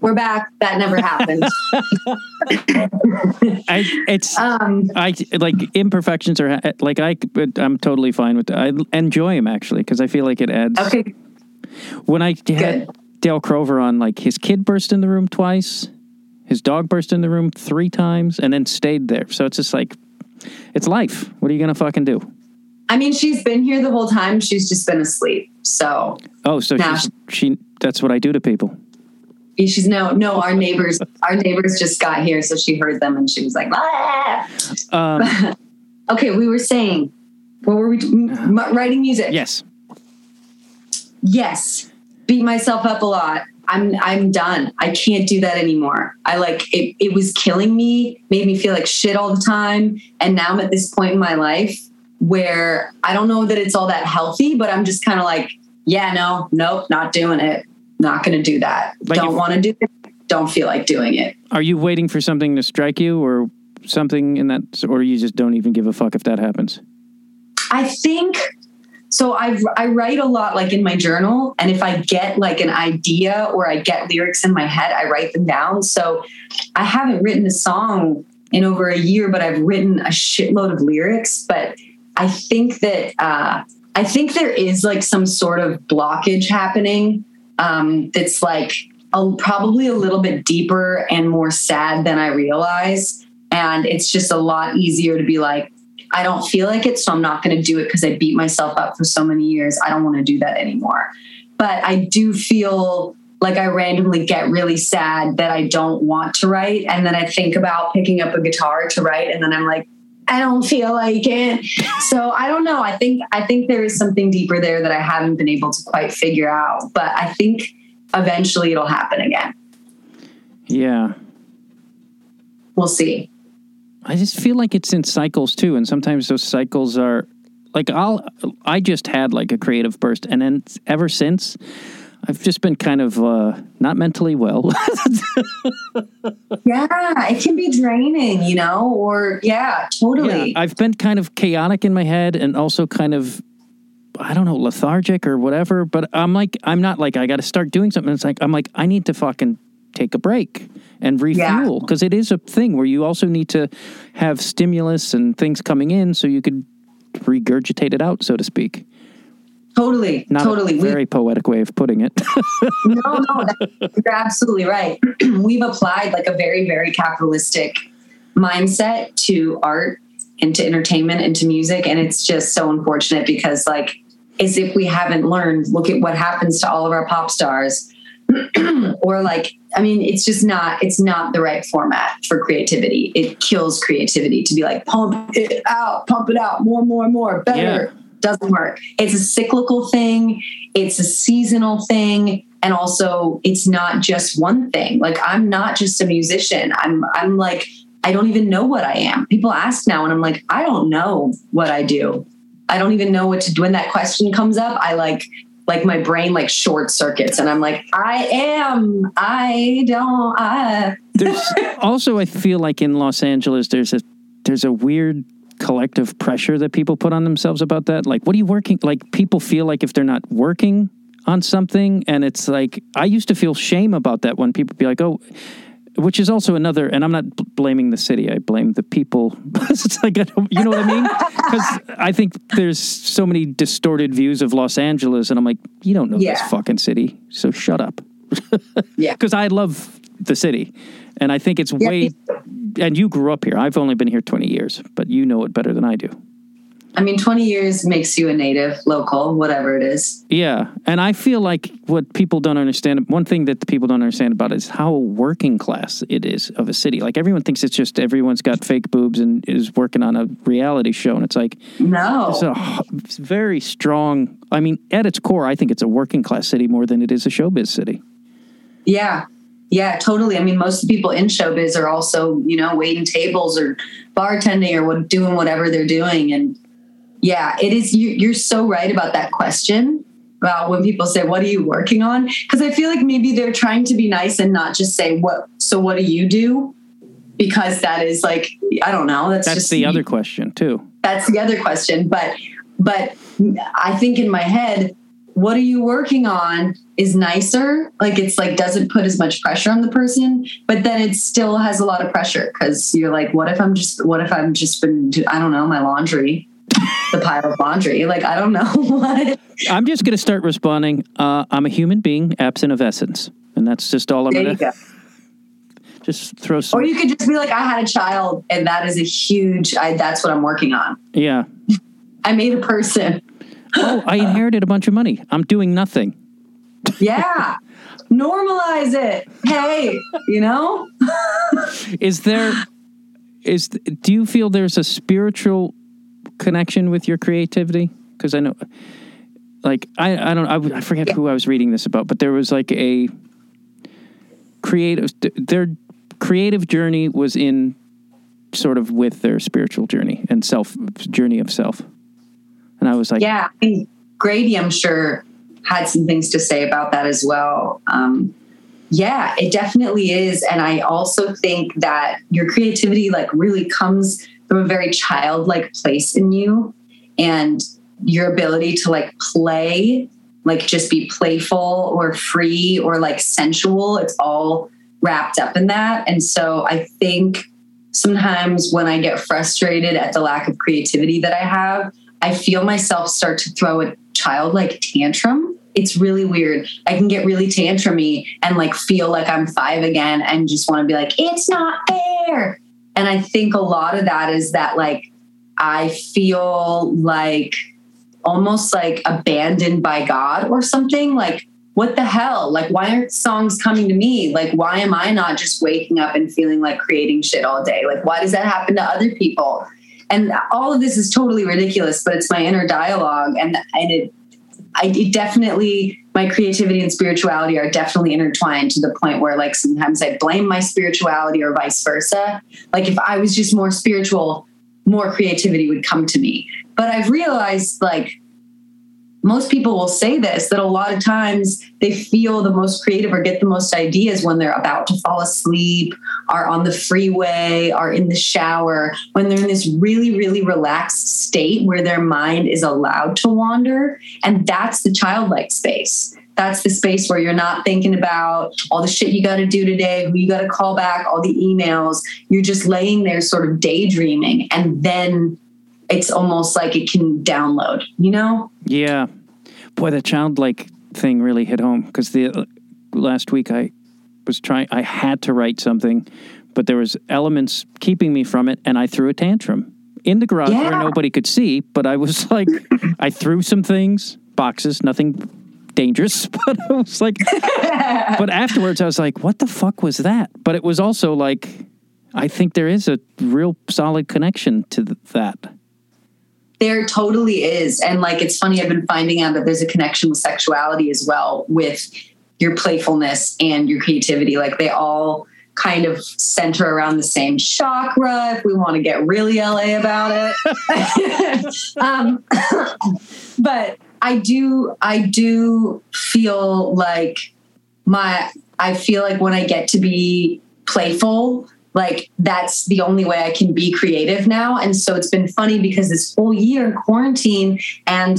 We're back. That never happened. I. It's. um, I like imperfections are like I. But I'm totally fine with. That. I enjoy them actually because I feel like it adds. okay, When I had Good. Dale Crover on, like his kid burst in the room twice, his dog burst in the room three times, and then stayed there. So it's just like, it's life. What are you gonna fucking do? I mean, she's been here the whole time. She's just been asleep. So Oh, so she's, she. That's what I do to people. she's no, no. Our neighbors, our neighbors just got here, so she heard them and she was like, ah. Um, Okay, we were saying, what were we? M- m- writing music. yes. Yes. Beat myself up a lot. I'm I'm done. I can't do that anymore. I like it. It was killing me. Made me feel like shit all the time. And now I'm at this point in my life where I don't know that it's all that healthy, but I'm just kind of like, yeah, no, nope, not doing it. Not going to do that. Like don't want to do it. Don't feel like doing it. Are you waiting for something to strike you, or something in that, or you just don't even give a fuck if that happens? I think so. I I write a lot, like in my journal, and if I get like an idea or I get lyrics in my head, I write them down. So I haven't written a song in over a year, but I've written a shitload of lyrics. But I think that uh, I think there is like some sort of blockage happening. Um, that's like a, probably a little bit deeper and more sad than I realize. And it's just a lot easier to be like, I don't feel like it, so I'm not going to do it because I beat myself up for so many years. I don't want to do that anymore. But I do feel like I randomly get really sad that I don't want to write. And then I think about picking up a guitar to write. And then I'm like, I don't feel like it. So I don't know. I think I think there is something deeper there that I haven't been able to quite figure out. But I think eventually it'll happen again. Yeah. We'll see. I just feel like it's in cycles too, and sometimes those cycles are like I'll I just had like a creative burst, and then ever since I've just been kind of uh, not mentally well. yeah, it can be draining, you know, or yeah, totally. Yeah, I've been kind of chaotic in my head, and also kind of I don't know lethargic or whatever. But I'm like I'm not like I got to start doing something. It's like I'm like I need to fucking take a break and refuel because yeah. it is a thing where you also need to have stimulus and things coming in so you could regurgitate it out, so to speak. Totally, Not totally. Very we, poetic way of putting it. no, no, you're absolutely right. We've applied like a very, very capitalistic mindset to art and to entertainment and to music, and it's just so unfortunate because, like, as if we haven't learned, look at what happens to all of our pop stars or like i mean it's just not it's not the right format for creativity. It kills creativity to be like pump it out pump it out more more more better. Yeah. doesn't work. It's a cyclical thing. It's a seasonal thing. And also it's not just one thing. Like i'm not just a musician. I'm i'm like i don't even know what i am. People ask now and i'm like i don't know what i do. I don't even know what to do when that question comes up. I like like my brain like short circuits and I'm like, I am, I don't, I. there's also, I feel like in Los Angeles, there's a, there's a weird collective pressure that people put on themselves about that. Like, what are you working? Like, people feel like if they're not working on something, and it's like, I used to feel shame about that when people be like, oh, which is also another and i'm not blaming the city i blame the people. It's like you know what i mean? Because i think there's so many distorted views of los angeles and i'm like you don't know yeah. this fucking city so shut up. Yeah. Because i love the city and i think it's yeah, way and you grew up here. I've only been here 20 years but you know it better than i do I mean, 20 years makes you a native, local, whatever it is. Yeah. And I feel like what people don't understand, one thing that the people don't understand about is how working class it is of a city. Like everyone thinks it's just everyone's got fake boobs and is working on a reality show. And it's like, no. It's a it's very strong, I mean, at its core, I think it's a working class city more than it is a showbiz city. Yeah. Yeah, totally. I mean, most of the people in showbiz are also, you know, waiting tables or bartending or what, doing whatever they're doing. And yeah, it is. You, you're so right about that question about when people say, What are you working on? Because I feel like maybe they're trying to be nice and not just say, What, so what do you do? Because that is like, I don't know. That's, that's just the other question, too. That's the other question. But, but I think in my head, what are you working on is nicer like it's like doesn't put as much pressure on the person but then it still has a lot of pressure because you're like what if i'm just what if i'm just been doing i don't know my laundry the pile of laundry. Like, I don't know what. I'm just going to start responding. Uh, I'm a human being, absent of essence. And that's just all I'm going to. Go. Just throw some. Or you could just be like, I had a child, and that is a huge, I, that's what I'm working on. Yeah. I made a person. oh, I inherited a bunch of money. I'm doing nothing. yeah. Normalize it. Hey, you know? is there, is, do you feel there's a spiritual connection with your creativity? Because I know, like, I, I don't, I, I forget yeah. who I was reading this about, but there was like a creative, their creative journey was in sort of with their spiritual journey and self journey of self. And I was like, yeah, I mean, Grady, I'm sure had some things to say about that as well. Um, yeah, it definitely is. And I also think that your creativity like really comes from a very childlike place in you and your ability to like play like just be playful or free or like sensual it's all wrapped up in that and so i think sometimes when i get frustrated at the lack of creativity that i have i feel myself start to throw a childlike tantrum it's really weird. I can get really tantrumy and like feel like I'm five again and just want to be like, it's not fair. And I think a lot of that is that like I feel like almost like abandoned by God or something. Like, what the hell? Like, why aren't songs coming to me? Like, why am I not just waking up and feeling like creating shit all day? Like, why does that happen to other people? And all of this is totally ridiculous, but it's my inner dialogue. And, and it, I, it definitely, my creativity and spirituality are definitely intertwined to the point where, like, sometimes I blame my spirituality or vice versa. Like, if I was just more spiritual, more creativity would come to me. But I've realized, like, most people will say this that a lot of times they feel the most creative or get the most ideas when they're about to fall asleep, are on the freeway, are in the shower, when they're in this really, really relaxed state where their mind is allowed to wander. And that's the childlike space. That's the space where you're not thinking about all the shit you got to do today, who you got to call back, all the emails. You're just laying there sort of daydreaming. And then it's almost like it can download, you know? Yeah. Boy, the childlike thing really hit home because the uh, last week I was trying, I had to write something, but there was elements keeping me from it, and I threw a tantrum in the garage yeah. where nobody could see. But I was like, I threw some things, boxes, nothing dangerous, but I was like, but afterwards I was like, what the fuck was that? But it was also like, I think there is a real solid connection to that. There totally is. And like, it's funny, I've been finding out that there's a connection with sexuality as well, with your playfulness and your creativity. Like, they all kind of center around the same chakra if we want to get really LA about it. um, but I do, I do feel like my, I feel like when I get to be playful, like that's the only way I can be creative now. And so it's been funny because this whole year in quarantine and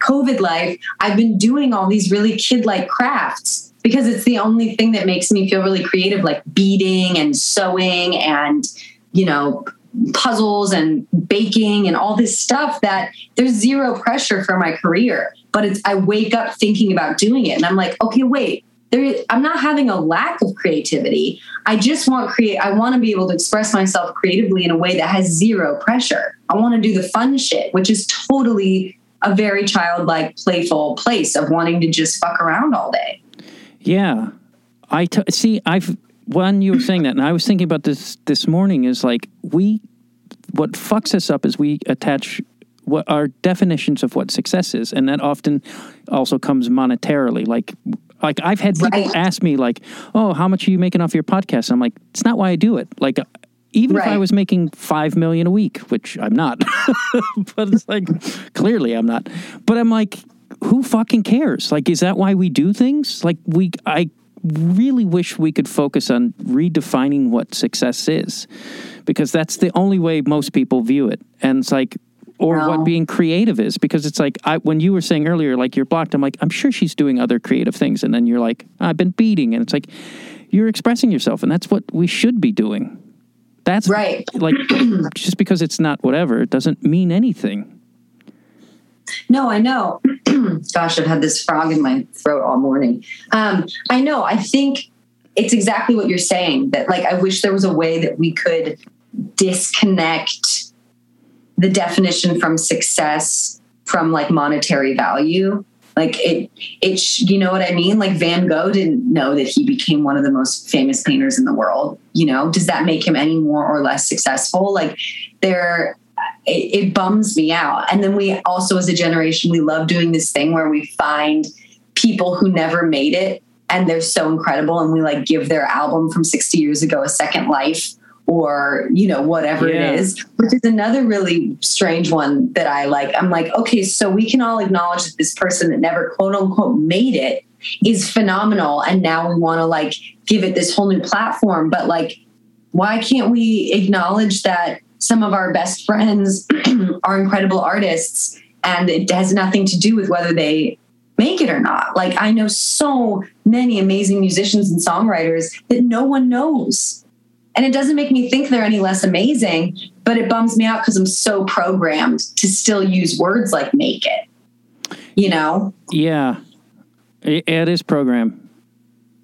COVID life, I've been doing all these really kid like crafts because it's the only thing that makes me feel really creative, like beading and sewing and, you know, puzzles and baking and all this stuff that there's zero pressure for my career. But it's, I wake up thinking about doing it and I'm like, okay, wait, there i'm not having a lack of creativity. I just want create i want to be able to express myself creatively in a way that has zero pressure. I want to do the fun shit which is totally a very childlike playful place of wanting to just fuck around all day. Yeah. I t- see i've when you were saying that and i was thinking about this this morning is like we what fucks us up is we attach what our definitions of what success is and that often also comes monetarily like like I've had people right. ask me like, "Oh, how much are you making off your podcast?" I'm like, "It's not why I do it." Like even right. if I was making 5 million a week, which I'm not. but it's like clearly I'm not. But I'm like who fucking cares? Like is that why we do things? Like we I really wish we could focus on redefining what success is because that's the only way most people view it. And it's like or no. what being creative is because it's like I, when you were saying earlier like you're blocked i'm like i'm sure she's doing other creative things and then you're like i've been beading and it's like you're expressing yourself and that's what we should be doing. That's right. like just because it's not whatever it doesn't mean anything. No i know. Gosh i've had this frog in my throat all morning. Um, i know i think it's exactly what you're saying that like i wish there was a way that we could disconnect the definition from success from like monetary value. Like it it you know what i mean? Like van gogh didn't know that he became one of the most famous painters in the world you know? Does that make him any more or less successful? Like there uh, it, it bums me out. And then we also as a generation we love doing this thing where we find people who never made it and they're so incredible and we like give their album from 60 years ago a second life or you know whatever yeah. it is which is another really strange one that i like. I'm like okay so we can all acknowledge that this person that never quote unquote made it is phenomenal and now we want to like give it this whole new platform but like why can't we acknowledge that some of our best friends are incredible artists and it has nothing to do with whether they make it or not? Like i know so many amazing musicians and songwriters that no one knows and it doesn't make me think they're any less amazing, but it bums me out because I'm so programmed to still use words like make it. You know? Yeah. It, is program.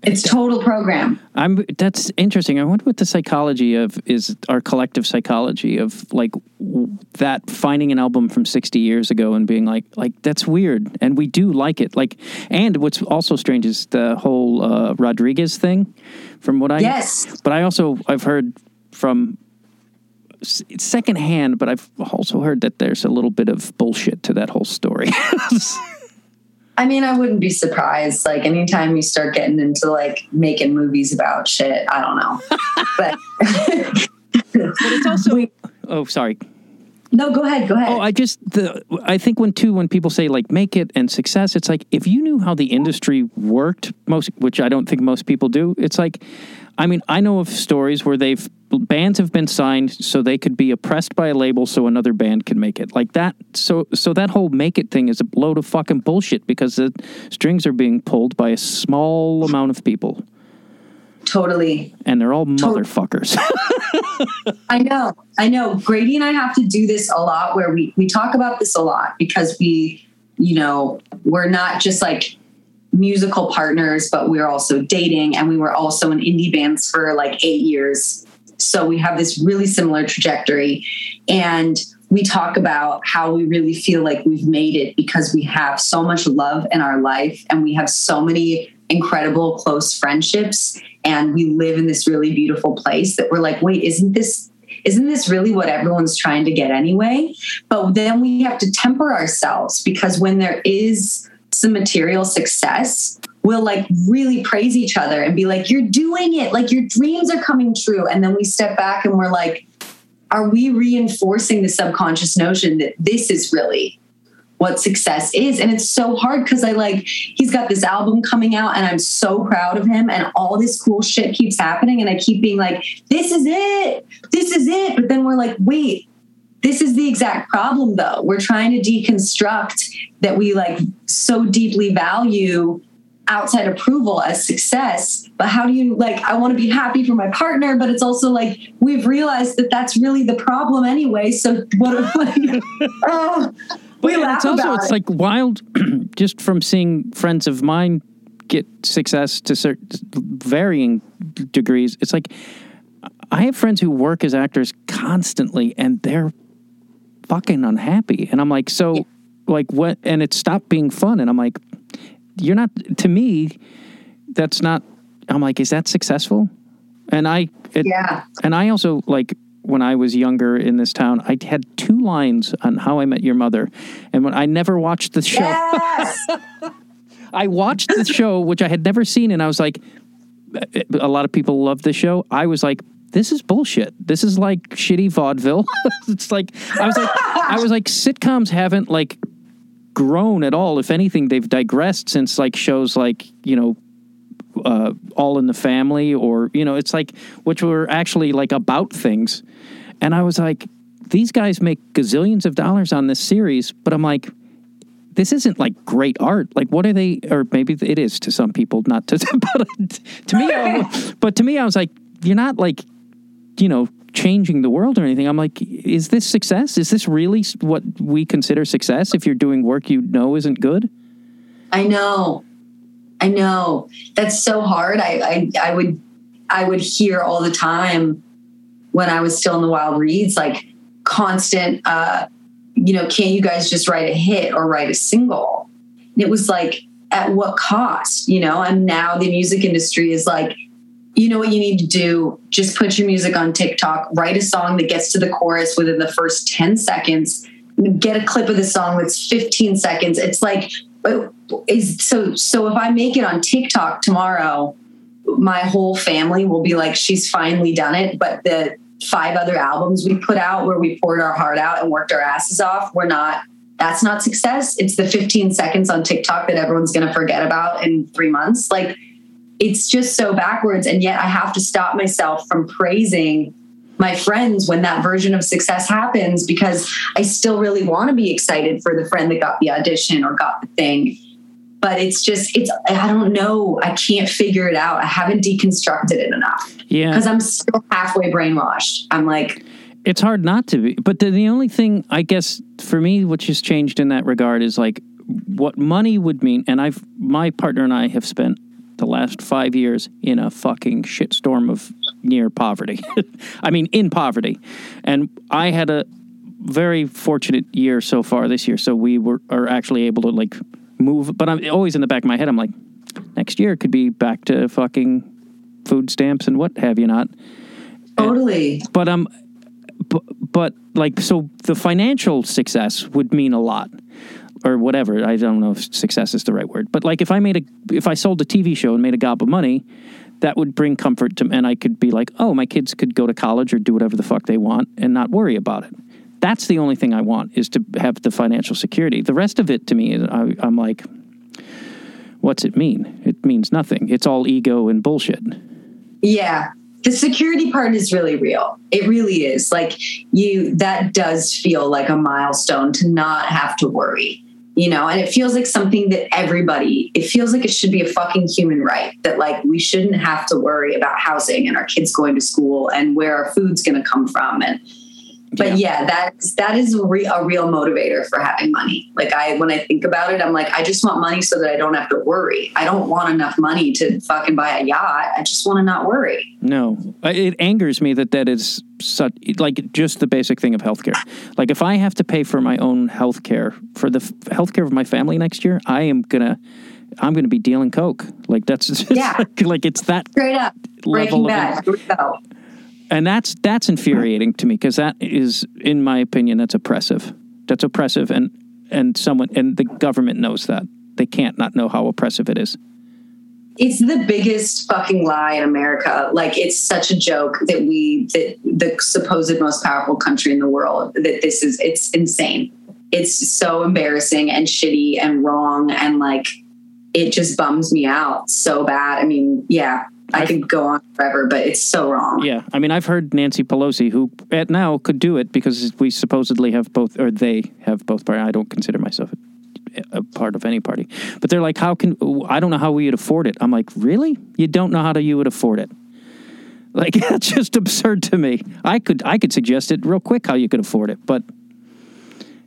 It's total program. I'm. That's interesting. I wonder what the psychology of is our collective psychology of like w- that finding an album from 60 years ago and being like like that's weird and we do like it like and what's also strange is the whole uh, Rodriguez thing from what I Yes. but I also I've heard from secondhand but I've also heard that there's a little bit of bullshit to that whole story. I mean, I wouldn't be surprised. Like anytime you start getting into like making movies about shit, I don't know. but but it's also We- Oh, sorry. No, go ahead. Go oh, ahead. Oh, I just the I think when too when people say like make it and success, it's like if you knew how the industry worked, most which I don't think most people do. It's like, I mean, I know of stories where they've bands have been signed so they could be oppressed by a label so another band can make it like that. So so that whole make it thing is a load of fucking bullshit because the strings are being pulled by a small amount of people totally. and they're all motherfuckers. I know. I know. Grady and I have to do this a lot where we we talk about this a lot because we, you know, we're not just like musical partners, but we're also dating and we were also in indie bands for like 8 years. So we have this really similar trajectory and we talk about how we really feel like we've made it because we have so much love in our life and we have so many incredible close friendships and we live in this really beautiful place that we're like wait isn't this isn't this really what everyone's trying to get anyway? But then we have to temper ourselves because when there is some material success we'll like really praise each other and be like you're doing it. Like your dreams are coming true. And then we step back and we're like are we reinforcing the subconscious notion that this is really what success is. And it's so hard because i like he's got this album coming out and i'm so proud of him. And all this cool shit keeps happening and i keep being like this is it. This is it. But then we're like wait this is the exact problem though. We're trying to deconstruct that we like so deeply value outside approval as success. But how do you like i want to be happy for my partner but it's also like we've realized that that's really the problem anyway. So what like, oh, we laugh it's also it's it. like wild just from seeing friends of mine get success to certain varying degrees. It's like i have friends who work as actors constantly and they're fucking unhappy. And i'm like so like what and it stopped being fun. And i'm like you're not to me that's not i'm like is that successful? And i it, yeah. and I also like when I was younger in this town, I had two lines on How I Met Your Mother, and when I never watched the show, yes I watched the show which I had never seen, and I was like, a lot of people love the show. I was like. This is bullshit. This is like shitty vaudeville. it's like I was like I was like sitcoms haven't like grown at all. If anything, they've digressed since like shows like you know uh, All in the Family, or you know, it's like which were actually like about things. And I was like, these guys make gazillions of dollars on this series, but I'm like, this isn't like great art. Like, what are they? Or maybe it is to some people, not to. But to me, I, but to me, I was like, you're not like, you know, changing the world or anything. I'm like, is this success? Is this really what we consider success? If you're doing work you know isn't good. I know. I know. That's so hard. I, I I would I would hear all the time when I was still in the Wild Reeds, like constant uh, you know, can't you guys just write a hit or write a single? And it was like, at what cost? You know, and now the music industry is like, you know what you need to do? Just put your music on TikTok, write a song that gets to the chorus within the first 10 seconds, get a clip of the song that's 15 seconds. It's like is so so if I make it on TikTok tomorrow, my whole family will be like, she's finally done it. But the five other albums we put out where we poured our heart out and worked our asses off, we're not that's not success. It's the 15 seconds on TikTok that everyone's gonna forget about in three months. Like it's just so backwards. And yet I have to stop myself from praising my friends when that version of success happens because I still really want to be excited for the friend that got the audition or got the thing. But it's just, it's, I don't know. I can't figure it out. I haven't deconstructed it enough Yeah. because I'm still halfway brainwashed. I'm like, it's hard not to be. But the, the only thing I guess for me, which has changed in that regard, is like what money would mean. And I've my partner and I have spent the last five years in a fucking shitstorm of near poverty. I mean, in poverty. And I had a very fortunate year so far this year. So we were are actually able to like move. But I'm always in the back of my head. I'm like, next year could be back to fucking food stamps and what have you not. Totally. But um, but, but like so the financial success would mean a lot or whatever. I don't know if success is the right word, but like if I made a if I sold a TV show and made a gob of money, that would bring comfort to me. and I could be like, "Oh, my kids could go to college or do whatever the fuck they want and not worry about it." That's the only thing I want is to have the financial security. The rest of it to me I, I'm like what's it mean? It means nothing. It's all ego and bullshit. Yeah. The security part is really real. It really is. Like you that does feel like a milestone to not have to worry. You know, and it feels like something that everybody, it feels like it should be a fucking human right that like we shouldn't have to worry about housing and our kids going to school and where our food's going to come from and but yeah, yeah that's that is a, re- a, real motivator for having money. Like i when i think about it i'm like i just want money so that i don't have to worry. I don't want enough money to fucking buy a yacht. I just want to not worry. No. It angers me that that is such like just the basic thing of healthcare. Like if i have to pay for my own healthcare for the healthcare of my family next year i am gonna I'm going to be dealing coke. Like that's yeah. like, like it's that straight up. level Breaking of and that's that's infuriating to me because that is, in my opinion, that's oppressive. That's oppressive, and and someone and the government knows that they can't not know how oppressive it is. It's the biggest fucking lie in America. Like it's such a joke that we that the supposed most powerful country in the world that this is. It's insane. It's so embarrassing and shitty and wrong and like it just bums me out so bad. I mean, yeah, I could go on forever, but it's so wrong. Yeah, I mean, I've heard Nancy Pelosi, who at now could do it because we supposedly have both, or they have both. Party. I don't consider myself a, a part of any party, but they're like, "How can I don't know how we would afford it?" I'm like, "Really? You don't know how to, you would afford it?" Like that's just absurd to me. I could I could suggest it real quick how you could afford it, but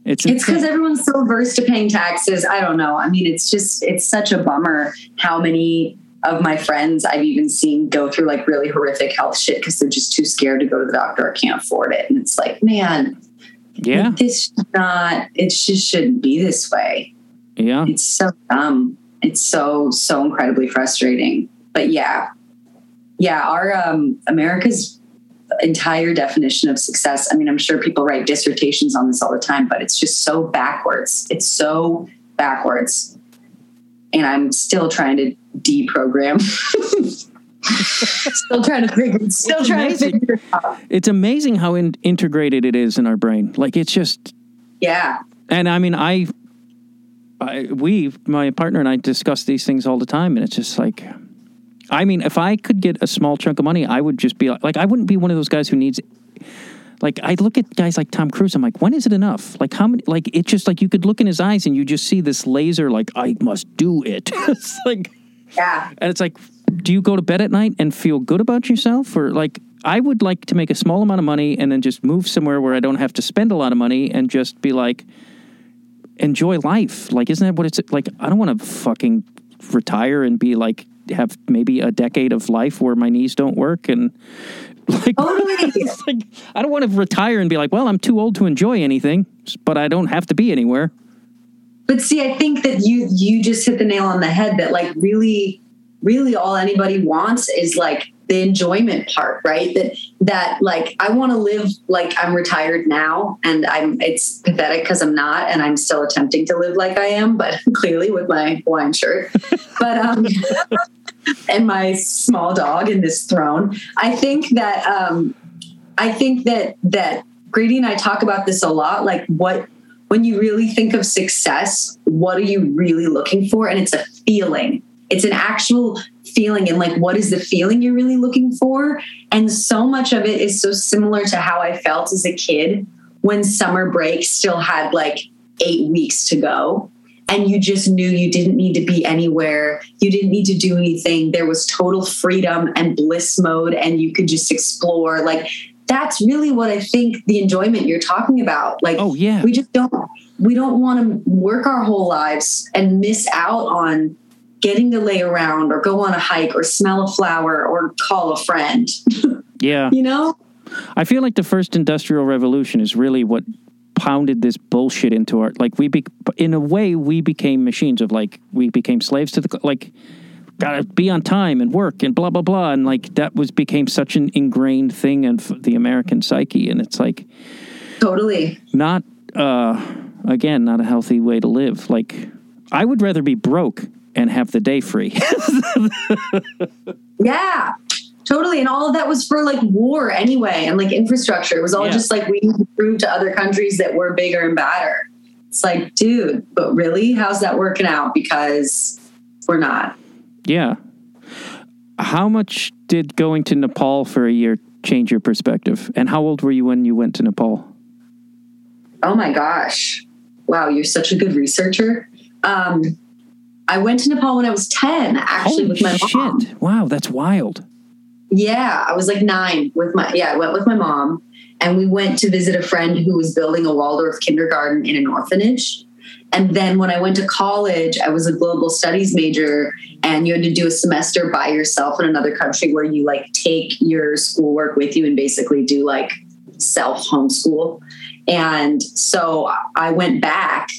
it's it's because everyone's so averse to paying taxes. I don't know. I mean, it's just it's such a bummer how many of my friends I've even seen go through like really horrific health shit because they're just too scared to go to the doctor or can't afford it. And it's like, man, yeah, this not, it just shouldn't be this way. Yeah. It's so dumb. It's so, so incredibly frustrating. But yeah, yeah, our um, America's entire definition of success. I mean, I'm sure people write dissertations on this all the time, but it's just so backwards. It's so backwards. And I'm still trying to deprogram. still trying to figure. Still it's trying amazing. to figure it out. It's amazing how in, integrated it is in our brain. Like it's just. Yeah. And I mean, I, I, we, my partner and I discuss these things all the time, and it's just like. I mean, if I could get a small chunk of money, I would just be like, like I wouldn't be one of those guys who needs like I look at guys like Tom Cruise. I'm like, when is it enough? Like how many? Like it's just like you could look in his eyes and you just see this laser. Like I must do it. it's like, yeah. And it's like, do you go to bed at night and feel good about yourself, or like I would like to make a small amount of money and then just move somewhere where I don't have to spend a lot of money and just be like, enjoy life. Like, isn't that what it's like? I don't want to fucking retire and be like have maybe a decade of life where my knees don't work and like, like, I don't want to retire and be like, well, I'm too old to enjoy anything, but I don't have to be anywhere. But see, I think that you you just hit the nail on the head that like really, really all anybody wants is like the enjoyment part, right? That that like I want to live like I'm retired now, and I'm it's pathetic because I'm not, and I'm still attempting to live like I am, but clearly with my Hawaiian shirt. but um and my small dog in this throne. I think that um, I think that that Grady and I talk about this a lot. Like what when you really think of success, what are you really looking for? And it's a feeling. It's an actual feeling and like what is the feeling you're really looking for? And so much of it is so similar to how I felt as a kid when summer break still had like eight weeks to go and you just knew you didn't need to be anywhere. You didn't need to do anything. There was total freedom and bliss mode, and you could just explore. Like, that's really what I think the enjoyment you're talking about. Like, oh, yeah. We just don't, we don't want to work our whole lives and miss out on getting to lay around or go on a hike or smell a flower or call a friend. Yeah. you know? I feel like the first industrial revolution is really what pounded this bullshit into our like we be in a way we became machines of like we became slaves to the like gotta be on time and work and blah blah blah and like that was became such an ingrained thing in the American psyche and it's like Totally. not uh again not a healthy way to live like I would rather be broke and have the day free Yeah. Totally. And all of that was for like war anyway and like infrastructure. It was all Yeah. just like we need to prove to other countries that we're bigger and badder. It's like, dude, but really? How's that working out? Because we're not. Yeah how much did going to Nepal for a year change your perspective and how old were you when you went to Nepal Oh my gosh. Wow, you're such a good researcher. Um, I went to Nepal when I was 10, actually, Holy with my shit. mom. Wow, that's wild. Yeah, I was like nine with my, yeah, I went with my mom and we went to visit a friend who was building a Waldorf kindergarten in an orphanage. And then when I went to college, I was a global studies major and you had to do a semester by yourself in another country where you like take your schoolwork with you and basically do like self homeschool. And so I went back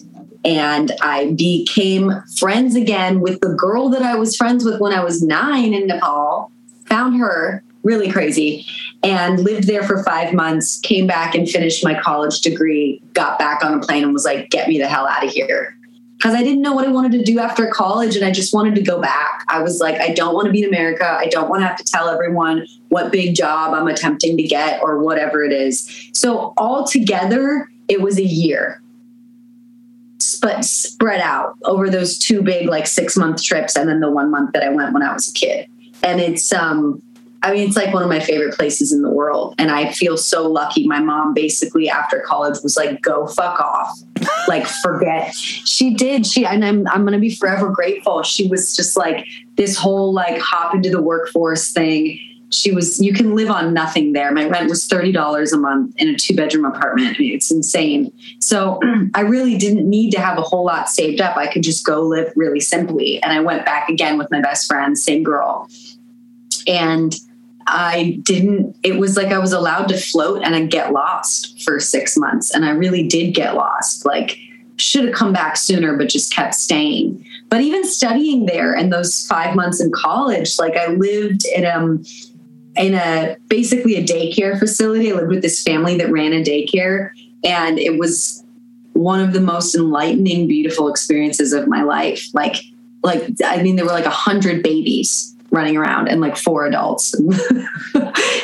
and I became friends again with the girl that I was friends with when I was nine in Nepal. Found her really crazy and lived there for five months. Came back and finished my college degree. Got back on a plane and was like, "Get me the hell out of here." Because I didn't know what I wanted to do after college and I just wanted to go back. I was like, I don't want to be in America. I don't want to have to tell everyone what big job I'm attempting to get or whatever it is. So, altogether, it was a year but spread out over those two big like six month trips and then the one month that I went when I was a kid. And it's um I mean it's like one of my favorite places in the world and I feel so lucky my mom basically after college was like go fuck off. like forget. She did. She and I'm I'm to be forever grateful. She was just like this whole like hop into the workforce thing she was you can live on nothing there my rent was $30 a month in a two bedroom apartment I mean, it's insane so i really didn't need to have a whole lot saved up i could just go live really simply and i went back again with my best friend same girl and i didn't it was like i was allowed to float and i get lost for six months and i really did get lost like should have come back sooner but just kept staying but even studying there and those five months in college like i lived in um in a basically a daycare facility. I lived with this family that ran a daycare, and it was one of the most enlightening, beautiful experiences of my life. Like, like I mean, there were like a hundred babies running around and like four adults.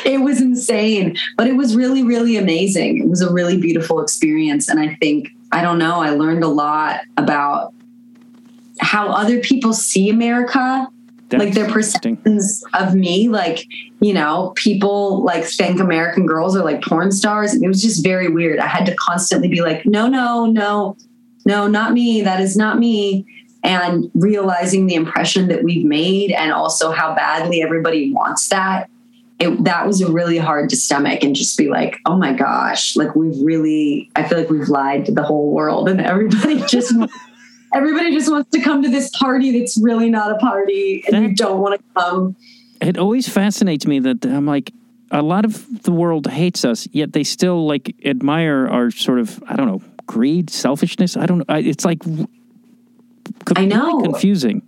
it was insane, but it was really, really amazing. It was a really beautiful experience, and I think I don't know. I learned a lot about how other people see America That's like their perceptions of me like you know people like think american girls are like porn stars and it was just very weird i had to constantly be like no no no no not me that is not me and realizing the impression that we've made and also how badly everybody wants that it, that was really hard to stomach and just be like oh my gosh like we've really i feel like we've lied to the whole world and everybody just everybody just wants to come to this party that's really not a party and you don't want to come It always fascinates me that I'm like, a lot of the world hates us, yet they still like admire our sort of, I don't know, greed, selfishness. I don't know. I- It's like I know. confusing.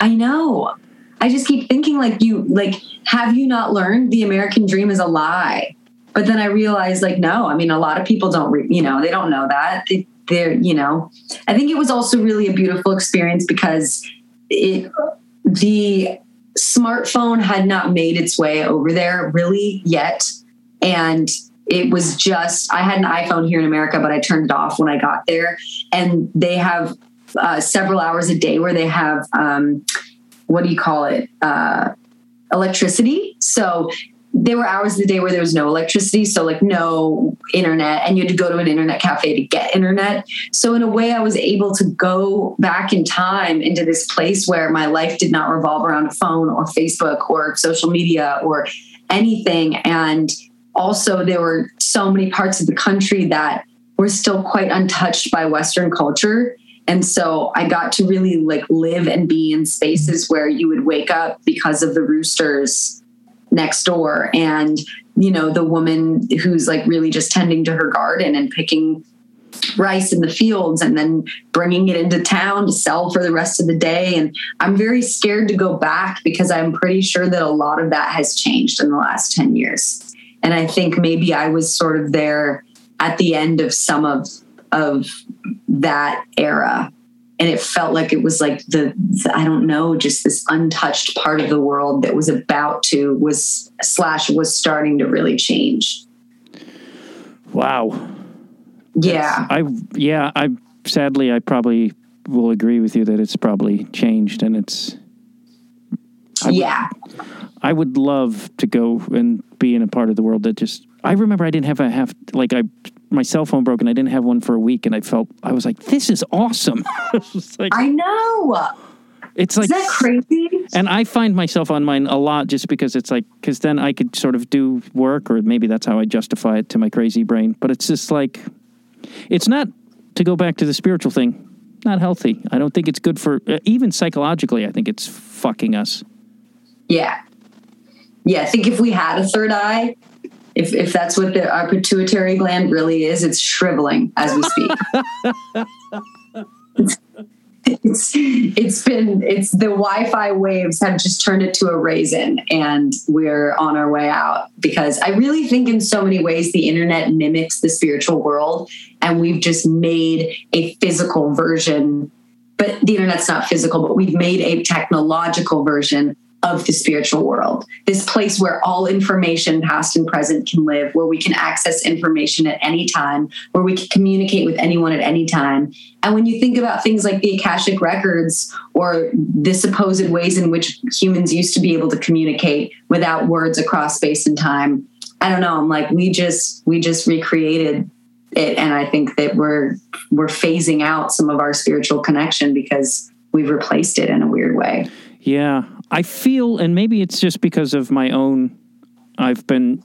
I know. I just keep thinking like you like have you not learned the American dream is a lie? But then I realized like no, I mean a lot of people don't re- you know, they don't know that. They, they're, you know. I think it was also really a beautiful experience because it the smartphone had not made its way over there really yet and it was just i had an iphone here in america but i turned it off when i got there and they have uh, several hours a day where they have um, what do you call it? Uh, electricity. So there were hours of the day where there was no electricity. So like no internet and you had to go to an internet cafe to get internet. So in a way i was able to go back in time into this place where my life did not revolve around a phone or facebook or social media or anything. And also there were so many parts of the country that were still quite untouched by western culture And so I got to really like live and be in spaces where you would wake up because of the roosters next door and you know the woman who's like really just tending to her garden and picking rice in the fields and then bringing it into town to sell for the rest of the day. And i'm very scared to go back because i'm pretty sure that a lot of that has changed in the last 10 years. And i think maybe i was sort of there at the end of some of of that era. And it felt like it was like the, the, i don't know just this untouched part of the world that was about to was slash was starting to really change. Wow. Yeah. I yeah i sadly i probably will agree with you that it's probably changed and it's I yeah. Would, i would love to go and be in a part of the world that just i remember i didn't have a half like i my cell phone broke and I didn't have one for a week, and I felt I was like, "This is awesome." like, I know. It's like is that crazy? And I find myself on mine a lot just because it's like because then I could sort of do work, or maybe that's how I justify it to my crazy brain. But it's just like it's not to go back to the spiritual thing. Not healthy. I don't think it's good for uh, even psychologically. I think it's fucking us. Yeah, yeah. I think if we had a third eye, if if that's what the, our pituitary gland really is, it's shriveling as we speak. it's, it's been it's the Wi-Fi waves have just turned it to a raisin, and we're on our way out. Because I really think, in so many ways, the internet mimics the spiritual world, and we've just made a physical version. But the internet's not physical, but we've made a technological version of the spiritual world, this place where all information, past and present, can live, where we can access information at any time, where we can communicate with anyone at any time. And when you think about things like the Akashic records or the supposed ways in which humans used to be able to communicate without words across space and time, I don't know. I'm like, we just we just recreated it, and I think that we're we're phasing out some of our spiritual connection because we've replaced it in a weird way. Yeah, I feel, and maybe it's just because of my own. I've been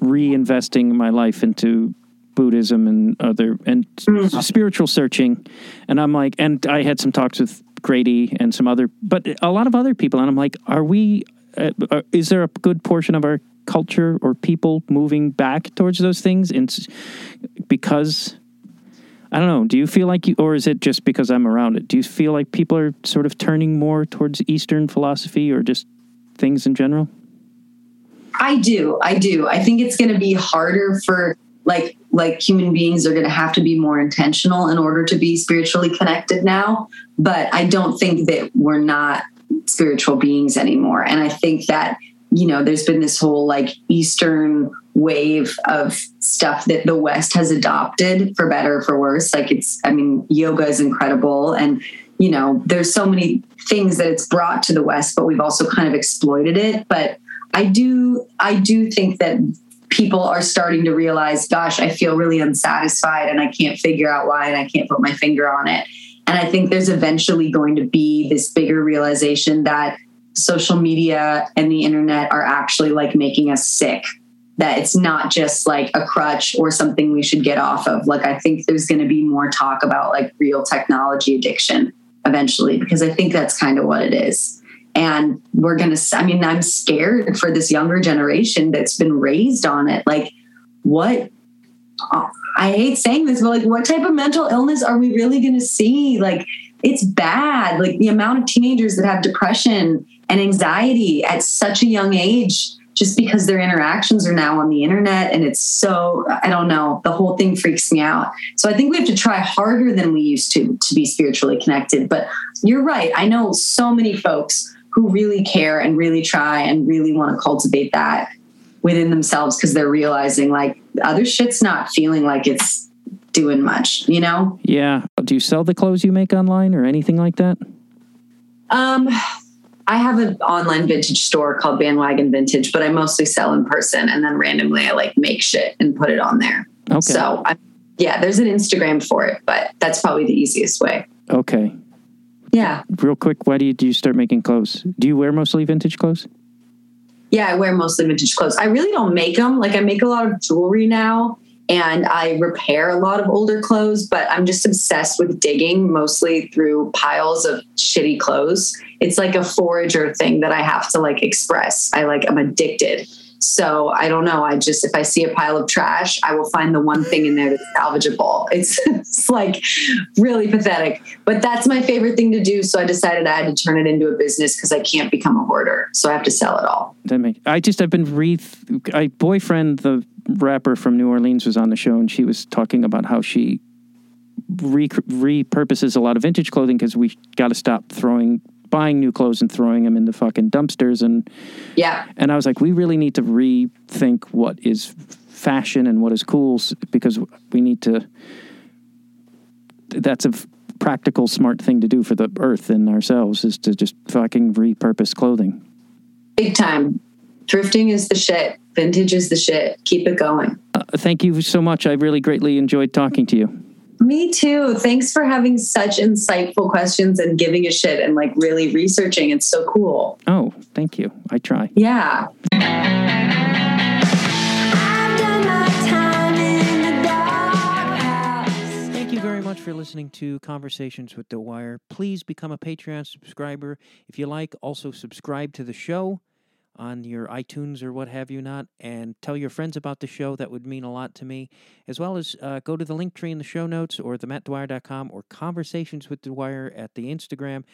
reinvesting my life into Buddhism and other and mm. spiritual searching, and I'm like, and I had some talks with Grady and some other, but a lot of other people, and I'm like, are we? Uh, uh is there a good portion of our culture or people moving back towards those things, and because I don't know. Do you feel like you, or is it just because I'm around it? Do you feel like people are sort of turning more towards Eastern philosophy or just things in general? I do. I do. I think it's going to be harder for like like human beings are going to have to be more intentional in order to be spiritually connected now. But I don't think that we're not spiritual beings anymore. And I think that you know, there's been this whole like Eastern wave of stuff that the West has adopted for better or for worse. Like it's, I mean, yoga is incredible. And, you know, there's so many things that it's brought to the West, but we've also kind of exploited it. But I do, I do think that people are starting to realize, gosh, I feel really unsatisfied and I can't figure out why and I can't put my finger on it. And I think there's eventually going to be this bigger realization that social media and the internet are actually like making us sick that it's not just like a crutch or something we should get off of. Like i think there's going to be more talk about like real technology addiction eventually because i think that's kind of what it is. And we're going to i mean i'm scared for this younger generation that's been raised on it. Like what i hate saying this but like what type of mental illness are we really going to see? Like it's bad. Like the amount of teenagers that have depression and anxiety at such a young age just because their interactions are now on the internet and it's so i don't know the whole thing freaks me out. So i think we have to try harder than we used to to be spiritually connected. But you're right. I know so many folks who really care and really try and really want to cultivate that within themselves because they're realizing like other shit's not feeling like it's doing much you know? Yeah. Do you sell the clothes you make online or anything like that? Um I have an online vintage store called Bandwagon Vintage, but I mostly sell in person and then randomly I like make shit and put it on there. Okay. So I, yeah, there's an Instagram for it, but that's probably the easiest way. Okay. Yeah. Real quick, why do you do you start making clothes? Do you wear mostly vintage clothes? Yeah, I wear mostly vintage clothes. I really don't make them. Like I make a lot of jewelry now and I repair a lot of older clothes, but I'm just obsessed with digging mostly through piles of shitty clothes. It's like a forager thing that I have to like express. I like, I'm addicted. So I don't know. I just, if I see a pile of trash, I will find the one thing in there that's salvageable. It's, it's like really pathetic, but that's my favorite thing to do. So I decided I had to turn it into a business because I can't become a hoarder. So I have to sell it all. I just, I've been re, I boyfriend, the rapper from New Orleans was on the show and she was talking about how she re- repurposes a lot of vintage clothing because we got to stop throwing buying new clothes and throwing them in the fucking dumpsters. And yeah. and i was like we really need to rethink what is fashion and what is cool because we need to that's a practical smart thing to do for the earth and ourselves is to just fucking repurpose clothing. Big time thrifting is the shit vintage is the shit keep it going uh, thank you so much i really greatly enjoyed talking to you me too. Thanks for having such insightful questions and giving a shit and like really researching. It's so cool. Oh, thank you. I try. Yeah. Thank you very much for listening to Conversations with Dwyer. Please become a Patreon subscriber if you like. Also, subscribe to the show on your iTunes or what have you not, and tell your friends about the show. That would mean a lot to me. As well as uh, go to the link tree in the show notes or themattdwyer.com or Conversations with Dwyer at the Instagram,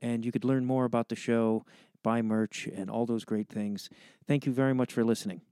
and you could learn more about the show, buy merch, and all those great things. Thank you very much for listening.